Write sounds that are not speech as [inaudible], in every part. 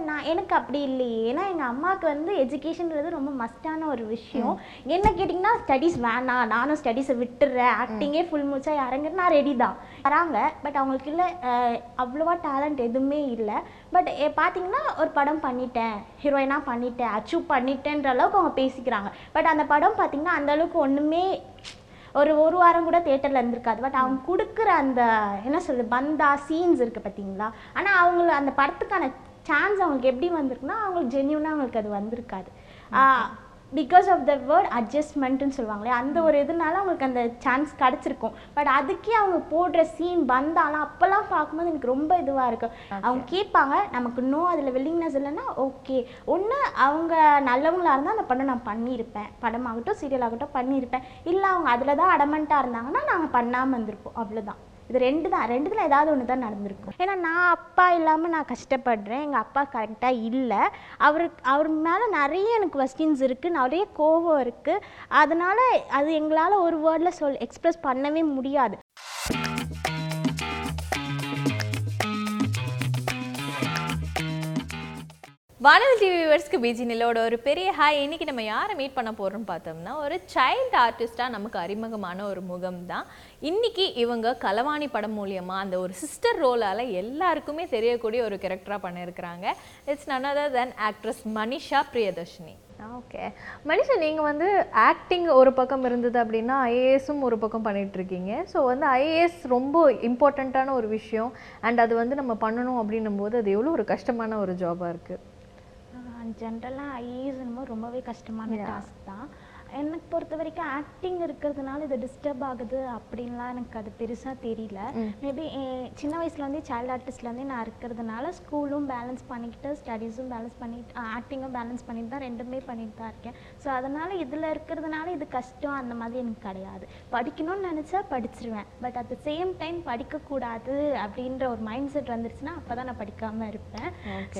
But நான் எனக்கு அப்படி இல்லையே. ஏன்னா எங்கள் அம்மாவுக்கு வந்து எஜுகேஷன்றது ரொம்ப மஸ்டான ஒரு விஷயம். என்ன கேட்டிங்கன்னா ஸ்டடீஸ் வேணாம் நானும் ஸ்டடீஸை விட்டுறேன். ஆக்டிங்கே ஃபுல் மூச்சா இறங்க நான் ரெடி தான். வராங்க பட் அவங்களுக்கு இல்லை அவ்வளோவா டேலண்ட் எதுவுமே இல்லை. பட் பார்த்தீங்கன்னா ஒரு படம் பண்ணிட்டேன். ஹீரோயினாக பண்ணிட்டேன். அச்சீவ் பண்ணிட்டேன்ற அளவுக்கு அவங்க பேசிக்கிறாங்க. பட் அந்த படம் பார்த்தீங்கன்னா அந்த அளவுக்கு ஒன்றுமே ஒரு ஒரு வாரம் கூட தேட்டரில் இருந்திருக்காது. பட் அவங்க கொடுக்குற அந்த என்ன சொல்றது பந்தா சீன்ஸ் இருக்குது பார்த்தீங்களா ஆனால் அவங்கள அந்த படத்துக்கான சான்ஸ் அவங்களுக்கு எப்படி வந்திருக்குன்னா அவங்களுக்கு ஜென்யூனாக அவங்களுக்கு அது வந்திருக்காது. பிகாஸ் ஆஃப் த வேர்ட் அட்ஜஸ்ட்மெண்ட்டுன்னு சொல்லுவாங்களே அந்த ஒரு இதனால அவங்களுக்கு அந்த சான்ஸ் கிடச்சிருக்கும். பட் அதுக்கே அவங்க போடுற சீன் வந்தாலும் அப்போல்லாம் பார்க்கும்போது எனக்கு ரொம்ப இதுவாக இருக்கும் அவங்க கேட்பாங்க நமக்கு நோ அதில் வில்லிங்னஸ் இல்லைன்னா ஓகே ஒன்று அவங்க நல்லவங்களா இருந்தால் அந்த படம் நான் பண்ணியிருப்பேன். படமாகட்டும் சீரியல் ஆகட்டும் பண்ணியிருப்பேன். இல்லை அவங்க அதில் தான் அடமெண்ட்டாக இருந்தாங்கன்னா நாங்கள் பண்ணாமல் இருந்திருப்போம். அவ்வளோதான் இது ரெண்டு தான் ரெண்டுத்துல ஏதாவது ஒன்று தான் நடந்திருக்கும். ஏன்னா நான் அப்பா இல்லாமல் நான் கஷ்டப்படுறேன். எங்கள் அப்பா கரெக்டாக இல்லை. அவருக்கு அவர் மேலே நிறைய எனக்கு கொஸ்டின்ஸ் இருக்குது நிறைய கோபம் இருக்குது அதனால் அது எங்களால் ஒரு வேர்டில் சொல் எக்ஸ்ப்ரெஸ் பண்ணவே முடியாது. வானல் டிவி வியூவர்ஸ்க்கு பிஜி நிலோட ஒரு பெரிய ஹாய் இன்னைக்கு நம்ம யாரை மீட் பண்ண போகிறோம்னு பார்த்தோம்னா ஒரு சைல்டு ஆர்டிஸ்டாக நமக்கு அறிமுகமான ஒரு முகம் தான். இன்னைக்கு இவங்க கலவாணி படம் மூலியமாக அந்த ஒரு சிஸ்டர் ரோலால் எல்லாருக்குமே தெரியக்கூடிய ஒரு கேரக்டராக பண்ணியிருக்கிறாங்க. It's none other than actress Manisha Priyadharshini. Okay Manisha நீங்கள் வந்து ஆக்டிங் ஒரு பக்கம் இருந்தது அப்படின்னா ஐஏஎஸும் ஒரு பக்கம் பண்ணிகிட்ருக்கீங்க ஸோ வந்து ஐஏஎஸ் ரொம்ப இம்பார்ட்டண்ட்டான ஒரு விஷயம். அண்ட் அது வந்து நம்ம பண்ணணும் அப்படின்னும் போது அது எவ்வளோ ஒரு கஷ்டமான ஒரு ஜாபாக இருக்குது ஜென்ரலாக ஐஏஎஸ் என்னமோ ரொம்பவே கஷ்டமான டாஸ்க் தான். எனக்கு பொறுத்த வரைக்கும் ஆக்டிங் இருக்கிறதுனால இது டிஸ்டர்ப் ஆகுது அப்படின்லாம் எனக்கு அது பெருசாக தெரியல. மேபி சின்ன வயசுலேருந்தே சைல்டு ஆர்டிஸ்ட்லேருந்தே நான் இருக்கிறதுனால ஸ்கூலும் பேலன்ஸ் பண்ணிக்கிட்டு ஸ்டடீஸும் பேலன்ஸ் பண்ணிட்டு ஆக்டிங்கும் பேலன்ஸ் பண்ணிட்டு தான் ரெண்டுமே பண்ணிட்டு தான் இருக்கேன். ஸோ அதனால் இதில் இருக்கிறதுனால இது கஷ்டம் அந்த மாதிரி எனக்கு கிடையாது. படிக்கணும்னு நினச்சா படிச்சிருவேன். But at the same time படிக்கக்கூடாது அப்படின்ற ஒரு மைண்ட் செட் வந்துருச்சுன்னா அப்போ தான் நான் படிக்காமல் இருப்பேன்.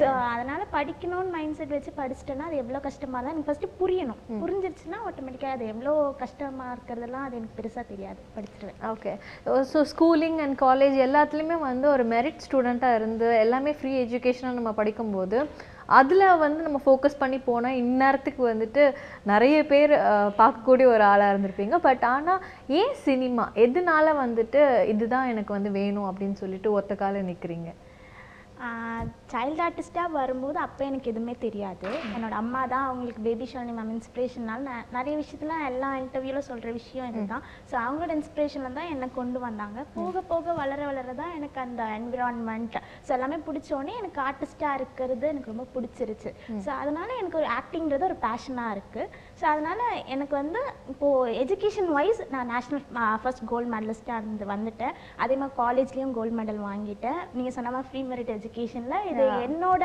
ஸோ அதனால் படிக்கணும்னு மைண்ட் செட் வச்சு படிச்சிட்டேன்னா அது எவ்வளோ கஷ்டமாக தான் எனக்கு ஃபஸ்ட்டு புரியணும். புரிஞ்சிருச்சுன்னா ஆட்டோமேட்டிக்காக அது எவ்வளோ கஷ்டமாக இருக்கிறதெல்லாம் அது எனக்கு பெருசாக தெரியாது. படிச்சிருவேன். Okay so schooling and college எல்லாத்துலேயுமே வந்து ஒரு மெரிட் ஸ்டூடெண்ட்டாக இருந்து எல்லாமே ஃப்ரீ எஜுகேஷனாக நம்ம படிக்கும்போது அதில் வந்து நம்ம ஃபோக்கஸ் பண்ணி போனால் இந்நேரத்துக்கு வந்துட்டு நிறைய பேர் பார்க்கக்கூடிய ஒரு ஆளாக இருந்திருப்பீங்க. பட் ஆனால் ஏன் சினிமா எதனால வந்துட்டு இதுதான் எனக்கு வந்து வேணும் அப்படின்னு சொல்லிட்டு ஒத்த கால நிற்கிறீங்க சைல்டு ஆர்டிஸ்ட்டாக வரும்போது அப்போ எனக்கு எதுவுமே தெரியாது. என்னோட அம்மா தான் அவங்களுக்கு பேபி ஷாலினி மேம் இன்ஸ்பிரேஷனால் நிறைய விஷயத்துல எல்லா இன்டர்வியூவில் சொல்கிற விஷயம் இதுதான். ஸோ அவங்களோட இன்ஸ்பிரேஷனில் தான் என்னை கொண்டு வந்தாங்க. போக போக வளர வளர தான் எனக்கு அந்த என்விரான்மெண்ட் ஸோ எல்லாமே பிடிச்சோடனே எனக்கு ஆர்டிஸ்ட்டாக இருக்கிறது எனக்கு ரொம்ப பிடிச்சிருச்சு. ஸோ அதனால எனக்கு ஒரு ஆக்டிங்கிறது ஒரு பேஷனாக இருக்குது ஸோ அதனால எனக்கு வந்து இப்போது எஜுகேஷன் வைஸ் நான் நேஷ்னல் ஃபர்ஸ்ட் கோல்டு மெடலிஸ்ட்டாக இருந்து வந்துட்டேன். அதே மாதிரி காலேஜ்லேயும் கோல்டு மெடல் வாங்கிட்டேன். நீங்கள் சொன்ன மாதிரி ஃப்ரீ மெரிட் எஜுகேஷனில் இது என்னோட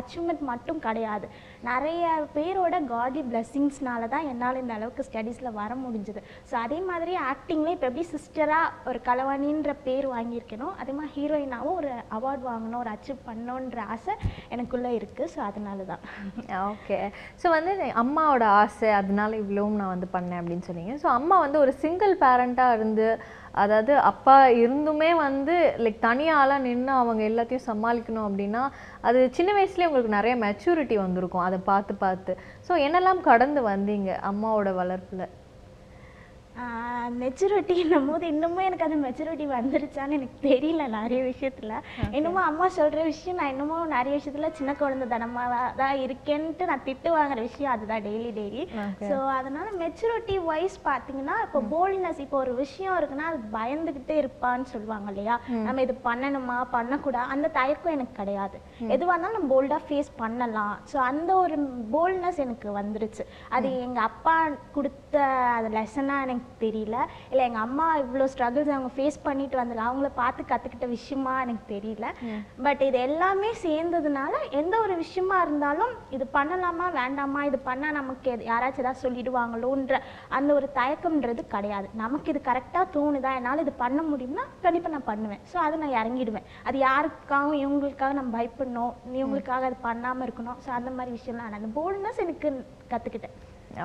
அச்சீவ்மெண்ட் மட்டும் கிடையாது. நிறைய பேரோட காட்லி பிளெஸ்ஸிங்ஸ்னால தான் என்னால் இந்த அளவுக்கு ஸ்டடீஸில் வர முடிஞ்சுது. ஸோ அதே மாதிரி ஆக்டிங்லேயே இப்போ எப்படி சிஸ்டராக ஒரு கலவாணின்ற பேர் வாங்கியிருக்கேனோ அதே மாதிரி ஹீரோயினாவும் ஒரு அவார்ட் வாங்கணும் ஒரு அச்சீவ் பண்ணணுன்ற ஆசை எனக்குள்ளே இருக்குது ஸோ அதனால தான் ஓகே ஸோ வந்து அம்மாவோட ஆசை அதனால இவ்வளவும் நான் வந்து பண்ணேன் அப்படின்னு சொன்னீங்க. ஸோ அம்மா வந்து ஒரு சிங்கிள் பேரண்ட்டாக இருந்து அதாவது அப்பா இருந்துமே வந்து லைக் தனியாலாம் நின்று அவங்க எல்லாத்தையும் சமாளிக்கணும் அப்படின்னா அது சின்ன வயசுலேயே உங்களுக்கு நிறைய மெச்சூரிட்டி வந்திருக்கும். அதை பார்த்து பார்த்து. ஸோ என்னெல்லாம் கடந்து வந்தீங்க அம்மாவோட வளர்ப்பில்? மெச்சூரிட்டின்னும் போது இன்னமும் எனக்கு அந்த மெச்சூரிட்டி வந்துருச்சான்னு எனக்கு தெரியல நிறைய விஷயத்துல. இன்னமும் அம்மா சொல்ற விஷயம் நான் இன்னமும் நிறைய விஷயத்துல சின்ன குழந்தை தனமா தான் இருக்கேன்ட்டு நான் திட்டு வாங்குற விஷயம் அதுதான் டெய்லி டெய்லி ஸோ அதனால மெச்சூரிட்டி வைஸ் பார்த்தீங்கன்னா இப்போ போல்ட்னஸ் இப்போ ஒரு விஷயம் இருக்குன்னா அது பயந்துகிட்டே இருப்பான்னு சொல்லுவாங்க இல்லையா? நம்ம இது பண்ணணுமா பண்ணக்கூடாது அந்த தயக்கம் எனக்கு கிடையாது. எதுவாக இருந்தாலும் நம்ம போல்டாக ஃபேஸ் பண்ணலாம். ஸோ அந்த ஒரு போல்ட்னஸ் எனக்கு வந்துருச்சு. அது எங்கள் அப்பா கொடுத்த அது லெசனாக எனக்கு தெரியல. இல்லை எங்கள் அம்மா இவ்வளோ ஸ்ட்ரகிள்ஸ் அவங்க ஃபேஸ் பண்ணிட்டு வந்தல அவங்கள பார்த்து கற்றுக்கிட்ட விஷயமா எனக்கு தெரியல. பட் இது எல்லாமே சேர்ந்ததுனால எந்த ஒரு விஷயமா இருந்தாலும் இது பண்ணலாமா வேண்டாமா இது பண்ணால் நமக்கு யாராச்சும் ஏதாவது சொல்லிடுவாங்களோன்ற அந்த ஒரு தயக்கம்ன்றது கிடையாது. நமக்கு இது கரெக்டாக தோணுதா என்னால் இது பண்ண முடியும்னா கண்டிப்பாக நான் பண்ணுவேன். ஸோ அதை நான் இறங்கிடுவேன். அது யாருக்காகவும் இவங்களுக்காக நம்ம பயப்படணும். இவங்களுக்காக அது பண்ணாமல் இருக்கணும். ஸோ அந்த மாதிரி விஷயம்லாம் நான் அந்த போல்ட்னஸ் எனக்கு கற்றுக்கிட்டேன்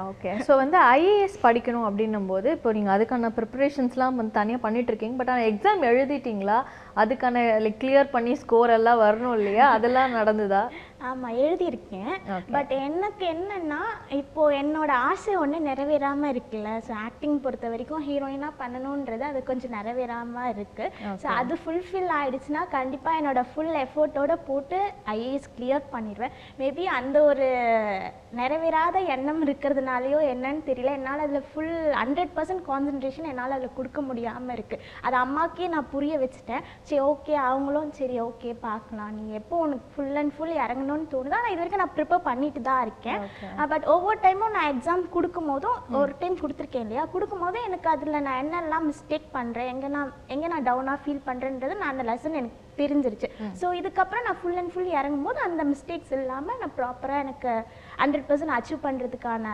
ஓகே ஸோ வந்து ஐஏஎஸ் படிக்கணும் அப்படின்னும் போது இப்போ நீங்கள் அதுக்கான ப்ரிப்பரேஷன்ஸ்லாம் வந்து தனியாக பண்ணிட்டு இருக்கீங்க. பட் ஆனால் எக்ஸாம் எழுதிட்டீங்களா? அதுக்கான லைக் கிளியர் பண்ணி ஸ்கோர் எல்லாம் வரணும் இல்லையா? அதெல்லாம் நடந்ததா? ஆமா எழுதியிருக்கேன். பட் எனக்கு என்னன்னா இப்போ என்னோட ஆசை ஒண்ணு நிறைவேறாம இருக்குல்ல. ஸோ ஆக்டிங் பொறுத்த வரைக்கும் ஹீரோயினா பண்ணணுன்றது அது கொஞ்சம் நிறைவேறாம இருக்கு. ஸோ அது ஃபுல்ஃபில் ஆயிடுச்சுன்னா கண்டிப்பா என்னோட ஃபுல் எஃபோர்ட்டோட போட்டு ஐஏஎஸ் கிளியர் பண்ணிடுவேன் மேபி அந்த ஒரு நிறைவேறாத எண்ணம் இருக்கிறதுனாலயோ என்னன்னு தெரியல. என்னால் அதில் ஃபுல் ஹண்ட்ரட் பர்சன்ட் கான்சன்ட்ரேஷன் என்னால் அதில் கொடுக்க முடியாமல் இருக்குது அது அம்மாக்கே நான் புரிய வச்சுட்டேன். சரி ஓகே அவங்களும் சரி ஓகே பார்க்கலாம். நீ எப்போ உனக்கு ஃபுல் அண்ட் ஃபுல் இறங்கணும்னு தோணுதோ ஆனால் இது வரைக்கும் நான் ப்ரிப்பேர் பண்ணிட்டு தான் இருக்கேன். பட் ஒவ்வொரு டைமும் நான் எக்ஸாம் கொடுக்கும் போதும் ஒரு டைம் கொடுத்துருக்கேன் இல்லையா? கொடுக்கும் போது எனக்கு அதில் நான் என்னெல்லாம் மிஸ்டேக் பண்ணுறேன் எங்கே நான் எங்கே நான் டவுனாக ஃபீல் பண்ணுறேன்றது நான் அந்த லெசன் எனக்கு தெரிஞ்சிருச்சு. ஸோ இதுக்கப்புறம் நான் ஃபுல் அண்ட் ஃபுல் இறங்கும் போது அந்த மிஸ்டேக்ஸ் இல்லாமல் நான் ப்ராப்பராக எனக்கு ஹண்ட்ரட் பர்சன்ட் அச்சீவ் பண்ணுறதுக்கான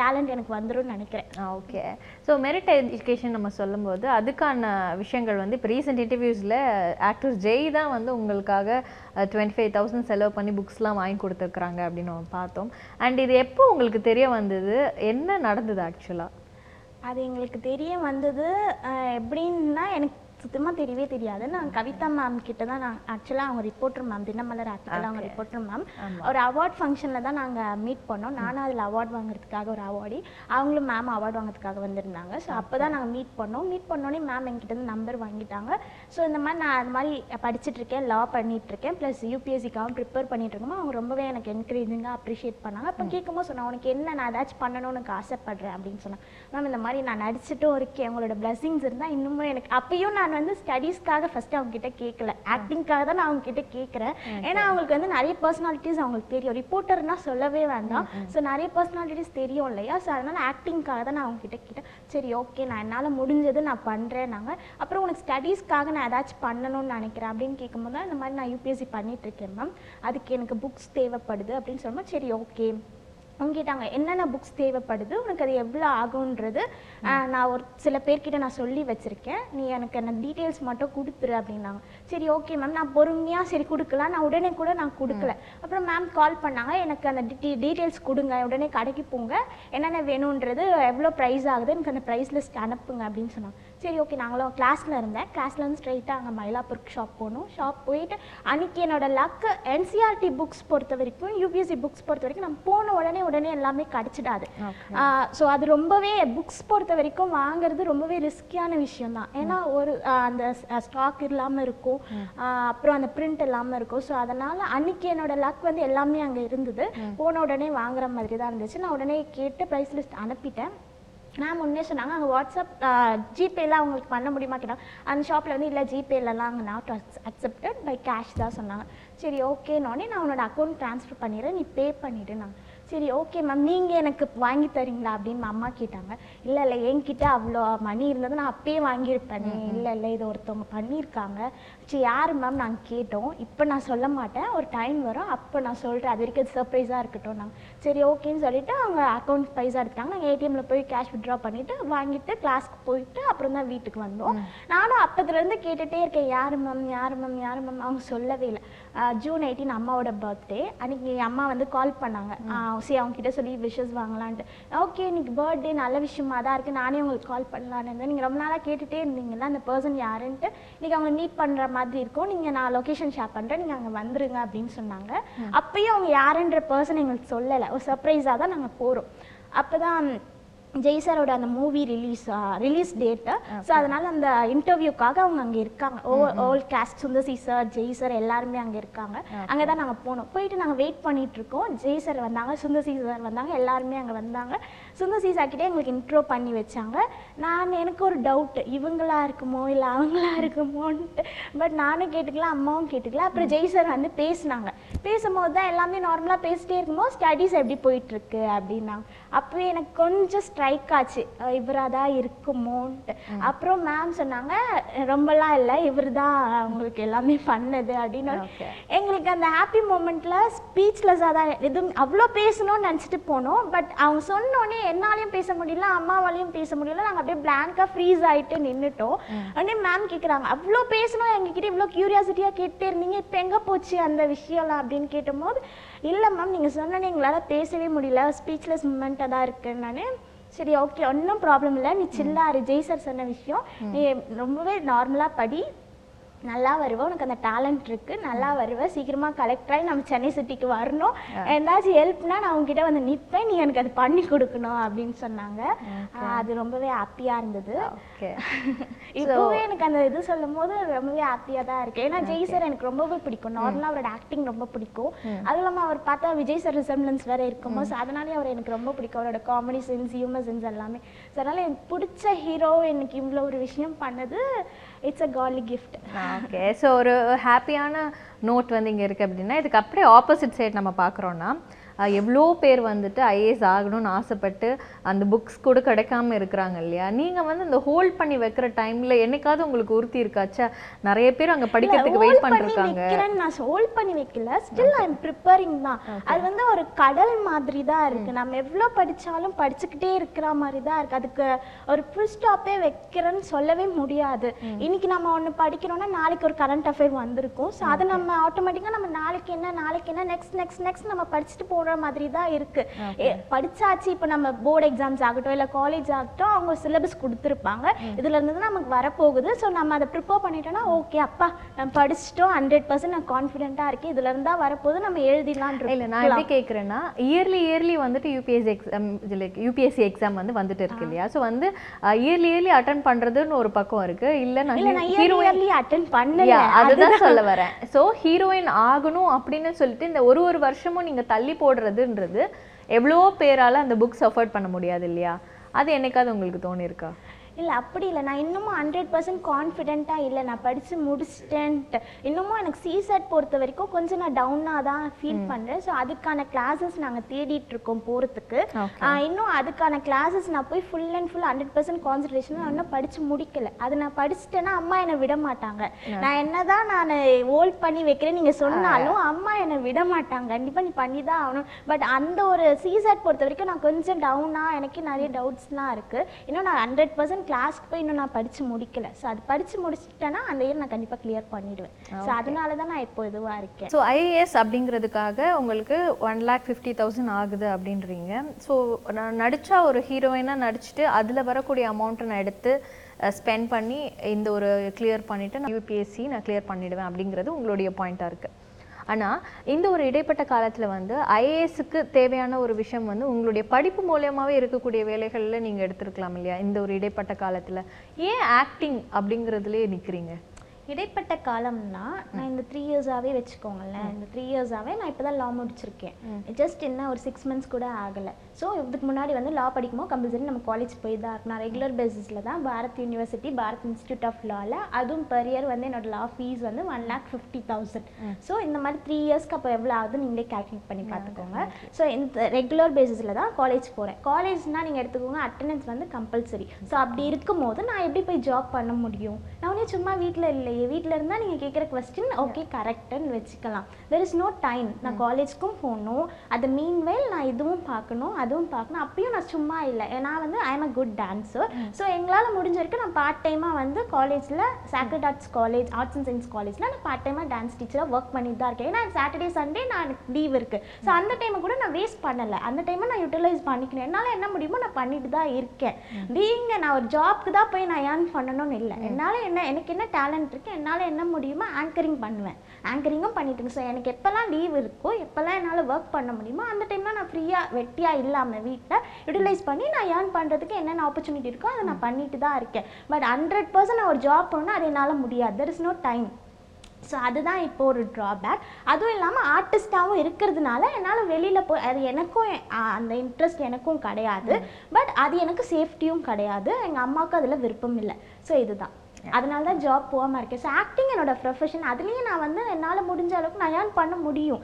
டேலண்ட் எனக்கு வந்துரும்னு நினைக்கிறேன். ஓகே ஸோ மெரிட் எஜுகேஷன் நம்ம சொல்லும்போது அதுக்கான விஷயங்கள் வந்து இப்போ ரீசெண்ட் இன்டர்வியூஸில் ஆக்டர் ஜெய் தான் வந்து உங்களுக்காக டுவெண்ட்டி ஃபைவ் தௌசண்ட் செலவு பண்ணி புக்ஸ்லாம் வாங்கி கொடுத்துருக்குறாங்க அப்படின்னு நம்ம பார்த்தோம். அண்ட் இது எப்போ உங்களுக்கு தெரிய வந்தது? என்ன நடந்தது ஆக்சுவலாக அது எங்களுக்கு தெரிய வந்தது எப்படின்னா எனக்கு சுத்தமாக தெரியவே தெரியாது. நான் கவிதா மேம் கிட்ட தான் நான் ஆக்சுவலாக அவங்க ரிப்போர்ட்டர் மேம் தினமலர் ஆர்டிக்கல் அவங்க ரிப்போர்ட்டர் மேம் ஒரு அவார்ட் ஃபங்க்ஷனில் தான் நாங்கள் மீட் பண்ணோம். நானும் அதில் அவார்ட் வாங்குறதுக்காக ஒரு அவார்டி அவங்களும் மேம் அவார்ட் வாங்குறதுக்காக வந்திருந்தாங்க. ஸோ அப்போ தான் நாங்கள் மீட் பண்ணோம். மீட் பண்ணோன்னே மேம் எங்கிட்ட இருந்து நம்பர் வாங்கிட்டாங்க. ஸோ இந்த மாதிரி நான் அது மாதிரி படிச்சுட்டு இருக்கேன் லா பண்ணிட்டு இருக்கேன். ப்ளஸ் யூபிஎஸ்சிக்காகவும் ப்ரிப்பேர் பண்ணிட்டு இருக்கோம் அவங்க ரொம்பவே எனக்கு என்கரேஜிங்காக அப்ரிஷியேட் பண்ணாங்க. அப்போ கேட்கும்போது சொன்னேன் உனக்கு என்ன நான் ஏதாச்சும் பண்ணணும்னு ஆசைப்படுறேன் அப்படின்னு சொன்னேன் மேம் இந்த மாதிரி நான் நடிச்சிட்டும் இருக்கேன். உங்களோட blessings இருந்தால் இன்னுமும் எனக்கு அப்பயும் நான் வந்து ஸ்டடீஸ்க்காக ஃபர்ஸ்ட் அவங்க கிட்ட கேட்கல ஆக்டிங்காக தான் நான் அவங்க கிட்ட கேட்குறேன் ஏன்னா அவங்களுக்கு வந்து நிறைய பர்சனாலிட்டிஸ் அவங்களுக்கு தெரியும். ரிப்போர்ட்டர்னா சொல்லவே வேண்டாம். ஸோ நிறைய பர்சனாலிட்டிஸ் தெரியும் இல்லையா? ஸோ அதனால ஆக்டிங்காக தான் நான் அவங்க கிட்ட கேட்டேன். சரி ஓகே நான் என்னால் முடிஞ்சது நான் பண்ணுறேன் நாங்கள் அப்புறம் உனக்கு ஸ்டடீஸ்க்காக நான் ஏதாச்சும் பண்ணணும்னு நினைக்கிறேன் அப்படின்னு கேட்கும்போது இந்த மாதிரி நான் யூபிஎஸ்சி பண்ணிட்டு இருக்கேன் மேம் அதுக்கு எனக்கு புக்ஸ் தேவைப்படுது அப்படின்னு சொல்லும்போது சரி ஓகே கேட்டாங்க என்னென்ன புக்ஸ் தேவைப்படுது? உனக்கு அது எவ்வளோ ஆகுன்றது நான் ஒரு சில பேர்கிட்ட நான் சொல்லி வச்சுருக்கேன். நீ எனக்கு அந்த டீட்டெயில்ஸ் மட்டும் கொடுத்துரு அப்படின்னாங்க. சரி ஓகே மேம் நான் பொறுமையாக சரி கொடுக்கலாம். நான் உடனே கூட நான் கொடுக்கல. அப்புறம் மேம் கால் பண்ணாங்க. எனக்கு அந்த டீட்டெயில்ஸ் கொடுங்க. உடனே கடைக்கு போங்க. என்னென்ன வேணுன்றது எவ்வளோ ப்ரைஸ் ஆகுது எனக்கு அந்த ப்ரைஸ் லிஸ்ட் அனுப்புங்க அப்படின்னு சொன்னாங்க. சரி ஓகே நாங்களும் கிளாஸில் இருந்தேன். கிளாஸ்ல இருந்து ஸ்ட்ரைட்டாக அங்கே மயிலாப்பூருக்கு ஷாப் போகணும் ஷாப் போயிட்டு அன்னைக்கு என்னோட லக்கு என்சிஆர்டி புக்ஸ் பொறுத்த வரைக்கும் யூபிஎஸ்சி புக்ஸ் பொறுத்த வரைக்கும் நம்ம போன உடனே உடனே எல்லாமே கிடச்சிடாது. ஸோ அது ரொம்பவே புக்ஸ் பொறுத்த வரைக்கும் வாங்குறது ரொம்பவே ரிஸ்கியான விஷயம் தான் ஏன்னா ஒரு அந்த ஸ்டாக் இல்லாமல் இருக்கும். அப்புறம் அந்த பிரிண்ட் இல்லாமல் இருக்கும். ஸோ அதனால் அன்னைக்கு என்னோட லக் வந்து எல்லாமே அங்கே இருந்தது. போன உடனே வாங்குற மாதிரி தான் இருந்துச்சு. நான் உடனே கேட்டு ப்ரைஸ் லிஸ்ட் அனுப்பிட்டேன். மேம் முன்னே சொன்னாங்க அங்கே வாட்ஸ்அப் ஜிபேலாம் அவங்களுக்கு பண்ண முடியுமா கேட்டாங்க. அந்த ஷாப்பில் வந்து இல்லை ஜிபேலலாம் அங்கே நாட் அக்செப்டட் பை கேஷ் தான் சொன்னாங்க. சரி ஓகேனோடனே நான் உன்னோட அக்கௌண்ட் ட்ரான்ஸ்ஃபர் பண்ணிடுறேன் நீ பே பண்ணிவிடு நான் சரி ஓகே மேம் நீங்கள் எனக்கு வாங்கி தரீங்களா அப்படின்னு அம்மா கேட்டாங்க. இல்லை இல்லை என்கிட்ட அவ்வளோ மணி இருந்தது நான் அப்பயே வாங்கியிருப்பேனே. இல்லை இல்லை இது ஒருத்தவங்க பண்ணியிருக்காங்க. சரி யார் மேம் நாங்கள் கேட்டோம். இப்போ நான் சொல்ல மாட்டேன். ஒரு டைம் வரும். அப்போ நான் சொல்கிறேன் அது வரைக்கும் சர்ப்ரைஸாக இருக்கட்டும் நாங்கள் சரி ஓகேன்னு சொல்லிட்டு அவங்க அக்கௌண்ட் பைசா எடுத்தாங்க நாங்கள் ஏடிஎம்ல போய் கேஷ் விட்ரா பண்ணிட்டு வாங்கிட்டு கிளாஸ்க்கு போயிட்டு அப்புறம் தான் வீட்டுக்கு வந்தோம். நானும் அப்பத்துலேருந்து கேட்டுகிட்டே இருக்கேன். யார் மேம் யார் மேம் யார் மேம் அவங்க சொல்லவே இல்லை. ஜூன் எயிட்டீன் அம்மாவோட பர்த்டே அன்னைக்கு என் அம்மா வந்து கால் பண்ணாங்க. சரி அவங்க கிட்ட சொல்லி விஷஸ் வாங்கலான்ட்டு. ஓகே இன்னைக்கு பர்த்டே நல்ல விஷயமா தான் இருக்கு. நானே உங்களுக்கு கால் பண்ணலான்னு இருந்தேன். நீங்கள் ரொம்ப நாளாக கேட்டுட்டே இருந்தீங்கல்ல அந்த பர்சன் யாருன்ட்டு. இன்னைக்கு அவங்க மீட் பண்ணுற மாதிரி இருக்கும். நீங்கள் நான் லொக்கேஷன் ஷேர் பண்ணுறேன் நீங்கள் அங்கே வந்துருங்க அப்படின்னு சொன்னாங்க. அப்பயும் அவங்க யாருன்ற பர்சன் எங்களுக்கு சொல்லலை. ஒரு சர்ப்ரைஸாக தான் நாங்கள் போகிறோம் அப்போ தான் ஜெய் சாரோட அந்த movie release release date so அதனால அந்த இன்டர்வியூக்காக அவங்க அங்கே இருக்காங்க. ஓல் கேஸ்ட் சுந்தசி சார் ஜெய் சார் எல்லாருமே அங்கே இருக்காங்க. அங்கே தான் நாங்கள் போனோம். போயிட்டு நாங்கள் வெயிட் பண்ணிட்டு இருக்கோம் ஜெய் சார் வந்தாங்க சுந்தசி சார் வந்தாங்க எல்லாருமே அங்கே வந்தாங்க. சுந்தசி சார் கிட்டே எங்களுக்கு இன்ட்ரோ பண்ணி வச்சாங்க. நான் எனக்கு ஒரு டவுட் இவங்களா இருக்குமோ இல்லை அவங்களா இருக்குமோன்ட்டு. பட் நானும் கேட்டுக்கல அம்மாவும் கேட்டுக்கல. அப்புறம் ஜெய் சார் வந்து பேசினாங்க. பேசும்போது தான் எல்லாமே நார்மலாக பேசிட்டே இருக்கும்போது ஸ்டடீஸ் எப்படி போயிட்டு இருக்கு அப்படின்னாங்க. அப்பவே எனக்கு கொஞ்சம் ஸ்ட்ரைக் ஆச்சு. அஹ் இவரா தான் இருக்குமோன்ட்டு அப்புறம் மேம் சொன்னாங்க ரொம்பலாம் இல்லை இவர் தான் உங்களுக்கு எல்லாமே பண்ணது. அப்படின்னு. எங்களுக்கு அந்த ஹாப்பி மூமெண்ட்ல ஸ்பீச்லெஸ்ஸாக தான் எதுவும் அவ்வளோ பேசணும்னு நினச்சிட்டு போனோம். பட் அவங்க சொன்னோடனே என்னாலையும் பேச முடியல அம்மாவாலையும் பேச முடியல. நாங்கள் அப்படியே பிளாங்காக ஃப்ரீஸ் ஆயிட்டு நின்றுட்டோம் உடனே மேம் கேட்குறாங்க அவ்வளோ பேசணும் எங்ககிட்ட இவ்வளோ க்யூரியாசிட்டியாக கேட்டே இருந்தீங்க. இப்போ எங்கே போச்சு அந்த விஷயம்லாம்? அப்படின்னு கேட்டபோது இல்லை மேம் நீங்கள் சொன்னோன்னே எங்களால் பேசவே முடியல. ஸ்பீச்லெஸ் மூமெண்ட்டாக தான் இருக்குன்னு நான். சரி ஓகே ஒன்றும் ப்ராப்ளம் இல்லை. நீ சில்லாரு ஜெய் சார் சொன்ன விஷயம். நீ ரொம்பவே நார்மலாக படி. நல்லா வருவ. உனக்கு அந்த டேலண்ட் இருக்கு. நல்லா வருவ. சீக்கிரமா கலெக்டர் ஆகி நம்ம சென்னை சிட்டிக்கு வரணும். ஏதாச்சும் ஹெல்ப்னா நான் உங்ககிட்ட வந்து நிற்பேன் நீ எனக்கு அது பண்ணி கொடுக்கணும் அப்படின்னு சொன்னாங்க. அது ரொம்பவே ஹாப்பியா இருந்தது. [laughs] இப்போவே எனக்கு அந்த இது சொல்லும் போது ரொம்பவே ஹாப்பியா தான் இருக்கு. ஏன்னா ஜெய் சார் எனக்கு ரொம்பவே பிடிக்கும். நார்மலா அவரோட ஆக்டிங் ரொம்ப பிடிக்கும். அதுவும் இல்லாம அவர் பார்த்தா விஜய் சார் ரிசம்பிளன்ஸ் வேற இருக்குமோ ஸோ அதனாலே அவர் எனக்கு ரொம்ப பிடிக்கும். அவரோட காமெடி சென்ஸ் ஹியூமர் சென்ஸ் எல்லாமே. ஸோ அதனால எனக்கு பிடிச்ச ஹீரோ எனக்கு இவ்வளோ ஒரு விஷயம் பண்ணது இட்ஸ் அ காலி கிஃப்ட் ஓகே ஸோ ஒரு ஹாப்பியான நோட் வந்து இங்கே இருக்குது அப்படின்னா இதுக்கு அப்படியே ஆப்போசிட் சைடு நம்ம பார்க்குறோன்னா எவ்வளோ பேர் வந்துட்டு ஐஏஎஸ் ஆகணும்னு ஆசைப்பட்டு அந்த புக்ஸ் கூட கிடைக்காம இருக்கிறாங்க இல்லையா? நீங்கள் வந்து இந்த ஹோல்ட் பண்ணி வைக்கிற டைமில் என்னைக்காவது உங்களுக்கு உறுத்தி இருக்காச்சா நிறைய பேர் அங்கே படிக்கிறதுக்கு வெயிட் பண்ணிருக்காங்க நான் ஹோல்ட் பண்ணி வைக்கல. ஸ்டில் ஐ எம் ப்ரிப்பேரிங் தான். அது வந்து ஒரு கடல் மாதிரி தான் இருக்கு. நம்ம எவ்வளோ படிச்சாலும் படிச்சுக்கிட்டே இருக்கிற மாதிரி தான் இருக்கு. அதுக்கு ஒரு ஃபுல் ஸ்டாப்பே வைக்கிறேன்னு சொல்லவே முடியாது. இன்னைக்கு நம்ம ஒன்று படிக்கிறோம்னா நாளைக்கு ஒரு கரண்ட் அஃபேர் வந்திருக்கும். ஸோ அதை நம்ம ஆட்டோமேட்டிக்காக நம்ம நாளைக்கு என்ன நாளைக்கு என்ன நெக்ஸ்ட் நெக்ஸ்ட் நெக்ஸ்ட் நம்ம படிச்சுட்டு போகிற மாதிரி தான் இருக்கு படிச்சாச்சு இப்போ நம்ம போர்டு எக்ஸாம்ஸ் ஆகட்டும் இல்லை காலேஜ் ஆகட்டும் அவங்க சிலபஸ் கொடுத்துருப்பாங்க. இதுல இருந்து நமக்கு வரப்போகுது. ஸோ நம்ம அதை ப்ரிப்பேர் பண்ணிட்டோம்னா ஓகே அப்பா நம்ம படிச்சிட்டோம் ஹண்ட்ரட் பர்சன்ட் நான் கான்ஃபிடென்ட்டாக இருக்கேன். இதுல இருந்தா வரப்போகுது நம்ம எழுதிடலாம் இல்லை நான் எப்படி கேட்குறேன்னா இயர்லி இயர்லி வந்துட்டு யூபிஎஸ்சி எக்ஸாம் யூபிஎஸ்சி எக்ஸாம் வந்து வந்துட்டு இருக்கு இல்லையா? ஸோ வந்து இயர்லி இயர்லி அட்டன் பண்ணுறதுன்னு ஒரு பக்கம் இருக்கு. இல்லை நான் இல்லை நான் ஹீரோ இயர்லி அட்டன் பண்ணல. அதுதான் சொல்ல வரேன். ஸோ ஹீரோயின் ஆகணும் அப்படின்னு சொல்லிட்டு இந்த ஒரு ஒரு வருஷமும் நீங்க தள்ளி போடுறதுன்றது எவ்வளோ பேரால அந்த புக்ஸ் அஃபோர்ட் பண்ண முடியாது இல்லையா? அது என்னைக்காவது உங்களுக்கு தோணியிருக்கா இல்லை அப்படி இல்லை. நான் இன்னமும் ஹண்ட்ரட் பர்சன்ட் கான்ஃபிடென்ட்டாக இல்லை. நான் படித்து முடிச்சிட்டேன்ட்டு இன்னமும் எனக்கு சிசெட் பொறுத்த வரைக்கும் கொஞ்சம் நான் டவுனாக தான் ஃபீல் பண்ணுறேன் ஸோ அதுக்கான கிளாஸஸ் நாங்கள் தேடிட்டு இருக்கோம் போகிறதுக்கு இன்னும் அதுக்கான கிளாஸஸ் நான் போய் full and full hundred percent concentration நான் இன்னும் படித்து முடிக்கல. அது நான் படிச்சிட்டேன்னா அம்மா என்னை விட மாட்டாங்க. நான் என்னதான் நான் ஹோல்ட் பண்ணி வைக்கிறேன். நீங்கள் சொன்னாலும் அம்மா என்னை விட மாட்டாங்க. கண்டிப்பாக நீ பண்ணி தான் ஆகணும். பட் அந்த ஒரு சிசெட் பொறுத்த வரைக்கும் நான் கொஞ்சம் டவுனாக எனக்கு நிறைய டவுட்ஸ்லாம் இருக்குது இன்னும் நான் ஹண்ட்ரட் பர்சன்ட் கிளாஸ்க்கு போய் இன்னும் நான் படித்து முடிக்கல. ஸோ அது படித்து முடிச்சிட்டேன்னா அந்த இயர் நான் கண்டிப்பாக கிளியர் பண்ணிடுவேன். ஸோ அதனால தான் நான் இப்போ இதுவாக இருக்கேன். ஸோ ஐஏஎஸ் அப்படிங்கிறதுக்காக உங்களுக்கு ஒன் லேக் ஃபிஃப்டி தௌசண்ட் ஆகுது அப்படின்றீங்க. ஸோ நான் நடிச்சா ஒரு ஹீரோயினாக நடிச்சுட்டு அதில் வரக்கூடிய அமௌண்ட்டை நான் எடுத்து ஸ்பெண்ட் பண்ணி இந்த ஒரு கிளியர் பண்ணிவிட்டு நான் யூபிஎஸ்சி நான் கிளியர் பண்ணிடுவேன் அப்படிங்கிறது உங்களுடைய பாயிண்ட்டாக இருக்குது ஆனால் இந்த ஒரு இடைப்பட்ட காலத்தில் வந்து ஐஏஎஸ்க்கு தேவையான ஒரு விஷயம் வந்து உங்களுடைய படிப்பு மூலியமாகவே இருக்கக்கூடிய வேலைகளில் நீங்கள் எடுத்திருக்கலாம் இல்லையா இந்த ஒரு இடைப்பட்ட காலத்தில்? ஏன் ஆக்டிங் அப்படிங்கிறதுலே நிற்கிறீங்க இடைப்பட்ட காலம்னா நான் இந்த த்ரீ இயர்ஸாகவே வச்சுக்கோங்களேன். இந்த த்ரீ இயர்ஸாகவே நான் இப்போ தான் லா முடிச்சிருக்கேன் ஜஸ்ட் என்ன ஒரு சிக்ஸ் மந்த்ஸ் கூட ஆகலை. ஸோ இதுக்கு முன்னாடி வந்து லா படிக்கும்போது கம்பல்சரி நம்ம காலேஜ் போய் தான் இருக்கணும். நான் ரெகுலர் பேசிஸில் தான் Bharath university Bharath institute of லாவில் அதுவும் பெர் இயர் வந்து என்னோட லா ஃபீஸ் வந்து one lakh fifty thousand so இந்த மாதிரி த்ரீ இயர்ஸ்க்கு அப்போ எவ்வளோ ஆகுது நீங்களே கால்குலேட் பண்ணி பார்த்துக்கோங்க. ஸோ இந்த ரெகுலர் பேசிஸில் தான் காலேஜ் போகிறேன் காலேஜ்னால் நீங்கள் எடுத்துக்கோங்க அட்டண்டன்ஸ் வந்து கம்பல்சரி ஸோ அப்படி இருக்கும்போது நான் எப்படி போய் ஜாப் பண்ண முடியும்? நான் உடனே சும்மா வீட்டில் இல்லையே. வீட்டில் இருந்தால் நீங்கள் கேட்குற கொஸ்டின் ஓகே கரெக்டுன்னு வச்சுக்கலாம். தெர் இஸ் நோ டைம் நான் காலேஜ்க்கும் போகணும். அது மீன்வேல் நான் இதுவும் பார்க்கணும். அதுவும் பார்க்கணும். அப்பயும் நான் சும்மா இல்லை. நான் வந்து I am a good dancer so எங்களால் முடிஞ்ச வரைக்கும் நான் பார்ட் டைமாக வந்து காலேஜில் sacred arts college arts and science காலேஜில் நான் பார்ட் டைமாக டான்ஸ் டீச்சராக ஒர்க் பண்ணிட்டு தான் இருக்கேன். ஏன்னா சாட்டர்டே சண்டே நான் லீவ் இருக்குது ஸோ அந்த டைமை கூட நான் வேஸ்ட் பண்ணலை. அந்த டைமை நான் யூட்டிலைஸ் பண்ணிக்கணும். என்னால் என்ன முடியுமோ நான் பண்ணிட்டு தான் இருக்கேன். பீங்க நான் ஒரு ஜாப்க்கு தான் போய் நான் ஏர்ன் பண்ணணும்னு இல்லை. என்னால் என்ன எனக்கு என்ன டேலண்ட் இருக்குது என்னால் என்ன முடியுமோ ஆங்கரிங் பண்ணுவேன். ஆங்கரிங்கும் பண்ணிட்டு ஸோ எனக்கு எப்போல்லாம் லீவ் இருக்கோ எப்போல்லாம் என்னால் ஒர்க் பண்ண முடியுமோ அந்த டைமில் நான் ஃப்ரீயாக வெட்டியாக இல்லாமல் வீட்டில் யூட்டிலைஸ் பண்ணி நான் ஏர்ன் பண்ணுறதுக்கு என்னென்ன ஆப்பர்ச்சுனிட்டி இருக்கோ அதை நான் பண்ணிட்டு தான் இருக்கேன். பட் ஹண்ட்ரட் பர்சன்ட் நான் ஒரு ஜாப் பண்ணால் அது என்னால் முடியாது. There is no time so அதுதான் இப்போ ஒரு ட்ராபேக் அதுவும் இல்லாமல் ஆர்டிஸ்டாகவும் இருக்கிறதுனால என்னால் வெளியில் போய் அது எனக்கும் அந்த இன்ட்ரெஸ்ட் எனக்கும் கிடையாது. பட் அது எனக்கு சேஃப்டியும் கிடையாது. எங்கள் அம்மாவுக்கு அதில் விருப்பம் இல்லை. ஸோ இதுதான். அதனால தான் ஜாப் போகாமல் இருக்கேன். ஸோ ஆக்டிங் என்னோட ப்ரொஃபஷன் அதுலேயும் நான் வந்து என்னால் முடிஞ்ச அளவுக்கு நான் ஏர்ன் பண்ண முடியும்.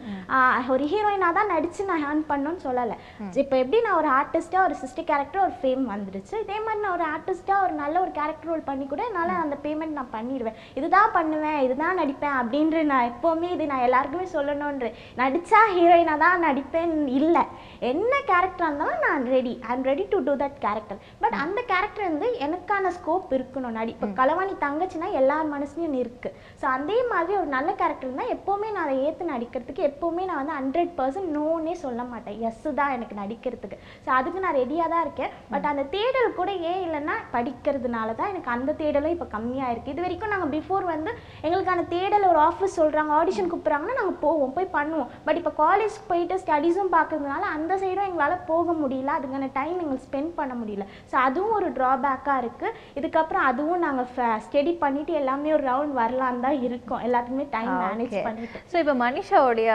ஒரு ஹீரோயினாக தான் நடித்து நான் ஏர்ன் பண்ணணும்னு சொல்லலை. இப்போ எப்படி நான் ஒரு ஆர்டிஸ்ட்டாக ஒரு சிஸ்டர் கேரக்டர் ஒரு ஃபேம் வந்துடுச்சு இதே மாதிரி நான் ஒரு ஆர்டிஸ்ட்டாக ஒரு நல்ல ஒரு கேரக்டர் ரோல் பண்ணி கூட என்னால் அந்த பேமெண்ட் நான் பண்ணிடுவேன் இதுதான் பண்ணுவேன் இதுதான் நடிப்பேன் அப்படின்ற நான் எப்போவுமே இது நான் எல்லாருக்குமே சொல்லணுன்ற நடித்தா ஹீரோயினாக தான் நடிப்பேன் இல்லை. என்ன கேரக்டராக இருந்தாலும் நான் ready I am ready to do that character but அந்த கேரக்டர் வந்து எனக்கான ஸ்கோப் இருக்கணும். நடி இப்போ கலவாணி நீ தங்கச்சின்னா எல்லார் மனசுலையும் நீ இருக்கு. ஸோ அதே மாதிரி ஒரு நல்ல கேரக்டர் இருந்தால் எப்போவுமே நான் அதை ஏற்று நடிக்கிறதுக்கு எப்போவுமே நான் வந்து ஹண்ட்ரட் பர்சன்ட் நோன்னே சொல்ல மாட்டேன். எஸ் தான் எனக்கு நடிக்கிறதுக்கு. ஸோ அதுக்கு நான் ரெடியாக தான் இருக்கேன். பட் அந்த தேடல் கூட ஏன் இல்லைன்னா படிக்கிறதுனால தான் எனக்கு அந்த தேடலும் இப்போ கம்மியாக இருக்குது இது வரைக்கும் நாங்கள் பிஃபோர் வந்து எங்களுக்கான தேடல் ஒரு ஆஃபீஸ் சொல்கிறாங்க ஆடிஷன் கூப்பிட்றாங்கன்னா நாங்கள் போவோம் போய் பண்ணுவோம். பட் இப்போ காலேஜ் போயிட்டு ஸ்டடீஸும் பார்க்கறதுனால அந்த சைடும் எங்களால் போக முடியல. அதுக்கான டைம் எங்களுக்கு ஸ்பெண்ட் பண்ண முடியல. ஸோ அதுவும் ஒரு ட்ராபேக்காக இருக்குது இதுக்கப்புறம் அதுவும் நாங்கள் ஃபே ஸ்டடி பண்ணிட்டு எல்லாமே ஒரு ரவுண்ட் வரலான்னு தான் இருக்கோம். எல்லாத்துக்குமே டைம் மேனேஜ் பண்ணிட்டு. ஸோ இப்போ மனிஷாவுடைய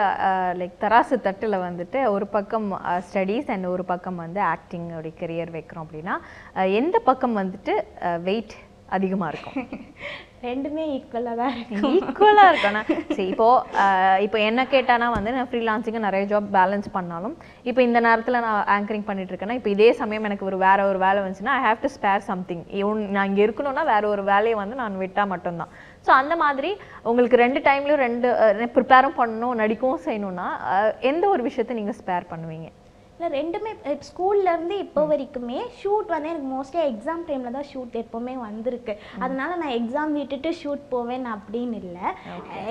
லைக் தராசு தட்டில் வந்துட்டு ஒரு பக்கம் ஸ்டடீஸ் அண்ட் ஒரு பக்கம் வந்து ஆக்டிங் உடைய கெரியர் வைக்கிறோம் அப்படின்னா எந்த பக்கம் வந்துட்டு வெயிட் அதிகமாக இருக்கும்? [laughs] ரெண்டுமே ஈக்குவலாக தான் இருக்கு. ஈக்குவலாக இருக்கணும் சரி இப்போ இப்போ என்ன கேட்டானா வந்து நான் ஃப்ரீலான்சிங்கு நிறைய ஜாப் பேலன்ஸ் பண்ணாலும் இப்போ இந்த நேரத்தில் நான் ஆங்கரிங் பண்ணிட்டு இருக்கேன்னா இப்போ இதே சமயம் எனக்கு ஒரு வேற ஒரு வேலை வந்துச்சுன்னா I have to spare something நான் இங்கே இருக்கணும்னா வேற ஒரு வேலையை வந்து நான் விட்டால் மட்டும்தான். ஸோ அந்த மாதிரி உங்களுக்கு ரெண்டு டைம்லையும் ரெண்டு ப்ரிப்பேரும் பண்ணணும் நடிக்கவும் செய்யணும்னா எந்த ஒரு விஷயத்தை நீங்கள் ஸ்பேர் பண்ணுவீங்க? இல்லை ரெண்டுமே ஸ்கூல்ல இருந்து இப்போ வரைக்குமே ஷூட் வந்து எனக்கு மோஸ்ட்லி எக்ஸாம் டைமில் தான் ஷூட் எப்போவுமே வந்திருக்கு. அதனால நான் எக்ஸாம் விட்டுட்டு ஷூட் போவேன் அப்படின்னு இல்லை.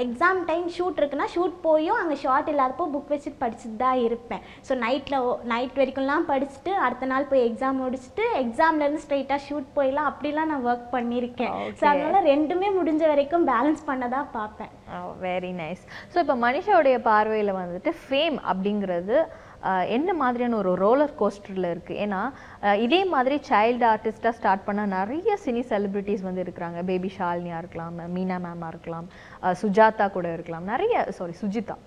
எக்ஸாம் டைம் ஷூட் இருக்குன்னா ஷூட் போயும் அங்கே ஷார்ட் இல்லாதப்போ புக் வச்சுட்டு படிச்சுட்டு தான் இருப்பேன். ஸோ நைட்டில் நைட் வரைக்கும்லாம் படிச்சுட்டு அடுத்த நாள் போய் எக்ஸாம் முடிச்சுட்டு எக்ஸாம்லேருந்து ஸ்ட்ரைட்டாக ஷூட் போயெல்லாம் அப்படிலாம் நான் ஒர்க் பண்ணியிருக்கேன். ஸோ அதனால ரெண்டுமே முடிஞ்ச வரைக்கும் பேலன்ஸ் பண்ண தான் பார்ப்பேன் வெரி நைஸ் ஸோ இப்போ மனுஷாவுடைய பார்வையில் வந்துட்டு ஃபேம் அப்படிங்கிறது என்ன மாதிரியான ஒரு ரோலர் கோஸ்டரில் இருக்குது ஏன்னா இதே மாதிரி சைல்டு ஆர்டிஸ்ட்டாக ஸ்டார்ட் பண்ண நிறைய சினி செலிப்ரிட்டிஸ் வந்து இருக்கிறாங்க. பேபி ஷாலினியாக இருக்கலாம் மீனா மேமாக இருக்கலாம் சுஜாதா கூட இருக்கலாம். நிறைய சாரி சுஜிதா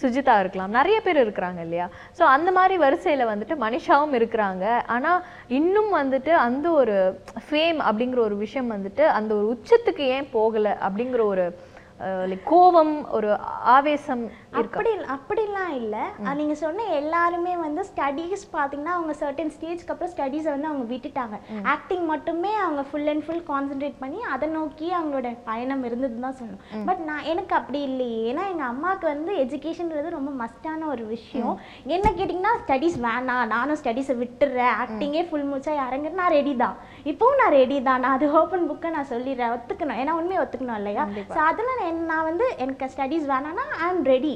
சுஜிதா இருக்கலாம். நிறைய பேர் இருக்கிறாங்க இல்லையா? ஸோ அந்த மாதிரி வரிசையில் வந்துட்டு மனிஷாவும் இருக்கிறாங்க. ஆனால் இன்னும் வந்துட்டு அந்த ஒரு ஃபேம் அப்படிங்கிற ஒரு விஷயம் வந்துட்டு அந்த ஒரு உச்சத்துக்கு ஏன் போகலை அப்படிங்கிற ஒரு லைக் கோபம் ஒரு ஆவேசம் அப்படி அப்படிலாம் இல்லை. நீங்கள் சொன்ன எல்லாருமே வந்து ஸ்டடீஸ் பார்த்தீங்கன்னா அவங்க சர்டன் ஸ்டேஜ்க்கு அப்புறம் ஸ்டடீஸை வந்து அவங்க விட்டுட்டாங்க. ஆக்டிங் மட்டுமே அவங்க ஃபுல் அண்ட் ஃபுல் கான்சென்ட்ரேட் பண்ணி அதை நோக்கி அவங்களோட பயணம் இருந்ததுன்னு தான் சொல்லணும். பட் நான் எனக்கு அப்படி இல்லையே. ஏன்னா எங்கள் அம்மாவுக்கு வந்து எஜுகேஷன்றது ரொம்ப மஸ்டான ஒரு விஷயம். என்ன கேட்டிங்கன்னா ஸ்டடீஸ் வேணாம். நானும் ஸ்டடீஸை விட்டுறேன். ஆக்டிங்கே ஃபுல் மூச்சா இறங்குற நான் ரெடி தான். இப்போவும் நான் ரெடி தான். நான் அது ஓப்பன் புக்கை நான் சொல்லிடுறேன். ஒத்துக்கணும். ஏன்னா உண்மையை ஒத்துக்கணும் இல்லையா? ஸோ அதில் நான் வந்து எனக்கு ஸ்டடீஸ் வேணாம்னா I am ready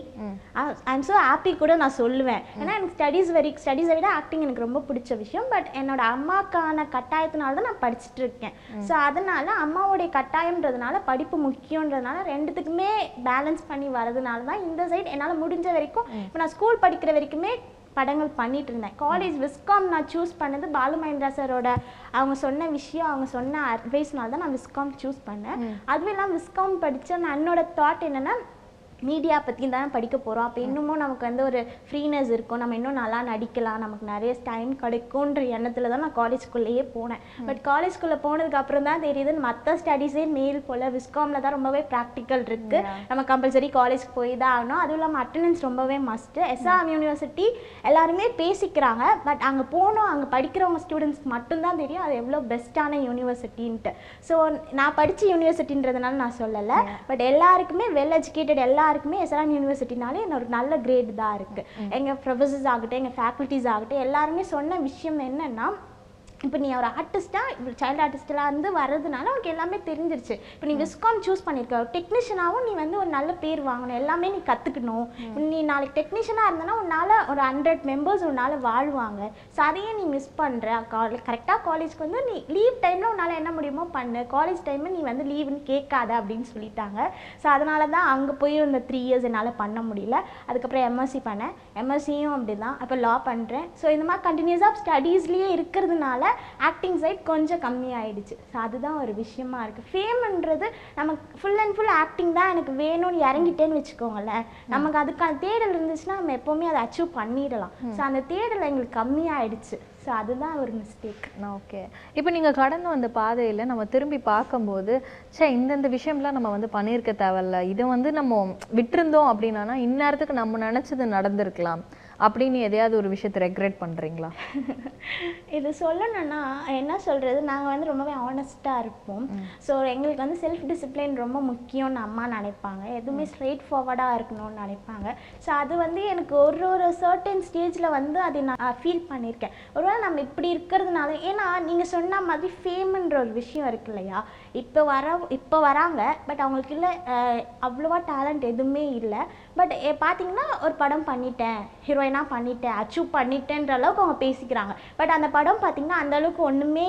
I am so happy கூட நான் சொல்லுவேன். ஏன்னா எனக்கு ஸ்டடீஸ் வரை ஸ்டடீஸை விட ஆக்டிங் எனக்கு ரொம்ப பிடிச்ச விஷயம். பட் என்னோட அம்மாக்கான கட்டாயத்தினால தான் நான் படிச்சுட்டு இருக்கேன். ஸோ அதனால அம்மாவுடைய கட்டாயம்ன்றதுனால படிப்பு முக்கியன்றதுனால ரெண்டுத்துக்குமே பேலன்ஸ் பண்ணி வரதுனால தான் இந்த சைடு என்னால் முடிஞ்ச வரைக்கும் இப்போ நான் ஸ்கூல் படிக்கிற வரைக்குமே படங்கள் பண்ணிட்டு இருந்தேன் காலேஜ் விஸ்காம் நான் சூஸ் பண்ணது பாலு மகேந்திரா சாரோட அவங்க சொன்ன விஷயம் அவங்க சொன்ன அட்வைஸ்னால தான் நான் விஸ்காம் சூஸ் பண்ணேன். அதுவும் இல்லாமல் விஸ்காம் படித்த நான் என்னோட தாட் என்னன்னா மீடியா பற்றி தான் படிக்க போகிறோம் அப்போ இன்னமும் நமக்கு வந்து ஒரு ஃப்ரீனஸ் இருக்கும். நம்ம இன்னும் நல்லா நடிக்கலாம். நமக்கு நிறைய டைம் கிடைக்கும்ன்ற எண்ணத்தில் தான் நான் காலேஜ்குள்ளேயே போனேன். பட் காலேஜ்குள்ளே போனதுக்கு அப்புறம் தான் தெரியுது மற்ற ஸ்டடீஸே மேல் போல் விஸ்காமில் தான் ரொம்பவே ப்ராக்டிக்கல் இருக்குது நம்ம கம்பல்சரி காலேஜ்க்கு போய் தான் ஆகணும். அதுவும் இல்லாமல் அட்டண்டன்ஸ் ரொம்பவே மஸ்ட்டு எஸ்ஆர்எம் யூனிவர்சிட்டி எல்லாருமே பேசிக்கிறாங்க. பட் அங்கே போனோம். அங்கே படிக்கிறவங்க ஸ்டூடெண்ட்ஸ்க்கு மட்டும்தான் தெரியும். அது எவ்வளோ பெஸ்ட்டான யூனிவர்சிட்டின்ட்டு ஸோ நான் படித்த யூனிவர்சிட்டின்றதுனால நான் சொல்லலை. பட் எல்லாருக்குமே வெல் எஜுகேட்டட் எல்லாருக்குமே எஸ்ஆர்எம் யூனிவர்சிட்டினாலே ஒரு நல்ல கிரேட் தான் இருக்குது எங்கள் ப்ரொஃபஸர்ஸ் ஆகட்டும் எங்கள் ஃபேக்கல்ட்டிஸ் ஆகட்டும் எல்லாருமே சொன்ன விஷயம் என்னன்னா இப்போ நீ ஒரு ஆர்டிஸ்ட்டாக சைல்டு ஆர்டிஸ்டெலாம் வந்து வர்றதுனால உனக்கு எல்லாமே தெரிஞ்சிருச்சு. இப்போ நீ விஸ்காம் சூஸ் பண்ணியிருக்க டெக்னீஷியனாகவும் நீ வந்து ஒரு நல்ல பேர் வாங்கணும். எல்லாமே நீ கற்றுக்கணும் நீ நாளைக்கு டெக்னீஷியனாக இருந்தனா உன்னால் ஒரு ஹண்ட்ரட் மெம்பர்ஸ் உன்னால் வாழ்வாங்க. ஸோ அதையே நீ மிஸ் பண்ணுற காலேஜ் கரெக்டாக காலேஜ்க்கு வந்து நீ லீவ் டைமில் உன்னால் என்ன முடியுமோ பண்ணு. காலேஜ் டைமில் நீ வந்து லீவுன்னு கேட்காத அப்படின்னு சொல்லிட்டாங்க. ஸோ அதனால தான் அங்கே போய் இந்த த்ரீ இயர்ஸ் என்னால் பண்ண முடியல. அதுக்கப்புறம் எம்எஸ்சி பண்ணேன். எம்எஸ்சியும் அப்படி தான் அப்போ லா பண்ணுறேன் ஸோ இந்த மாதிரி கண்டினியூஸாக ஸ்டடீஸ்லேயே இருக்கிறதுனால ஆக்டிங் சைட் கொஞ்சம் கம்மியாயிடுச்சு. ஸோ அதுதான் ஒரு விஷயமா இருக்குது ஃபேம்ன்றது நமக்கு ஃபுல் அண்ட் ஃபுல் ஆக்டிங் தான் எனக்கு வேணும்னு இறங்கிட்டேன்னு வச்சுக்கோங்களேன். நமக்கு அதுக்கான தேடல் இருந்துச்சுன்னா நம்ம எப்போவுமே அதை அச்சீவ் பண்ணிடலாம். ஸோ அந்த தேடல் எங்களுக்கு கம்மியாயிடுச்சு. ஸோ அதுதான் ஒரு மிஸ்டேக் ஓகே இப்போ நீங்கள் கடந்து வந்த பாதையில் நம்ம திரும்பி பார்க்கும்போது ச்சே இந்தந்த விஷயம்லாம் நம்ம வந்து பண்ணியிருக்க தேவையில்ல. இதை வந்து நம்ம விட்டிருந்தோம் அப்படின்னா இந்நேரத்துக்கு நம்ம நினச்சது நடந்திருக்கலாம். அப்படின்னு எதையாவது ஒரு விஷயத்தை ரெக்ரெட் பண்ணுறீங்களா [laughs] இது சொல்லணும்னா என்ன சொல்கிறது நாங்கள் வந்து ரொம்பவே ஆனஸ்ட்டாக இருப்போம். ஸோ எங்களுக்கு வந்து செல்ஃப் டிசிப்ளின் ரொம்ப முக்கியம்னு அம்மா நினைப்பாங்க. எதுவுமே ஸ்ட்ரெயிட் ஃபார்வர்டாக இருக்கணும்னு நினைப்பாங்க. ஸோ அது வந்து எனக்கு ஒரு ஒரு சர்டன் ஸ்டேஜில் வந்து அதை நான் ஃபீல் பண்ணியிருக்கேன். ஒருவேளை நம்ம இப்படி இருக்கிறதுனால ஏன்னா நீங்கள் சொன்ன மாதிரி ஃபேம்ன்ற ஒரு விஷயம் இருக்கு இல்லையா? இப்போ வர இப்போ வராங்க பட் அவங்களுக்கு இல்லை அவ்வளோவா டேலண்ட் எதுவுமே இல்லை. பட் பார்த்தீங்கன்னா ஒரு படம் பண்ணிட்டேன் ஹீரோயினாக பண்ணிட்டேன் அச்சீவ் பண்ணிட்டேன்ற அளவுக்கு அவங்க பேசிக்கிறாங்க. பட் அந்த படம் பார்த்தீங்கன்னா அந்த அளவுக்கு ஒன்றுமே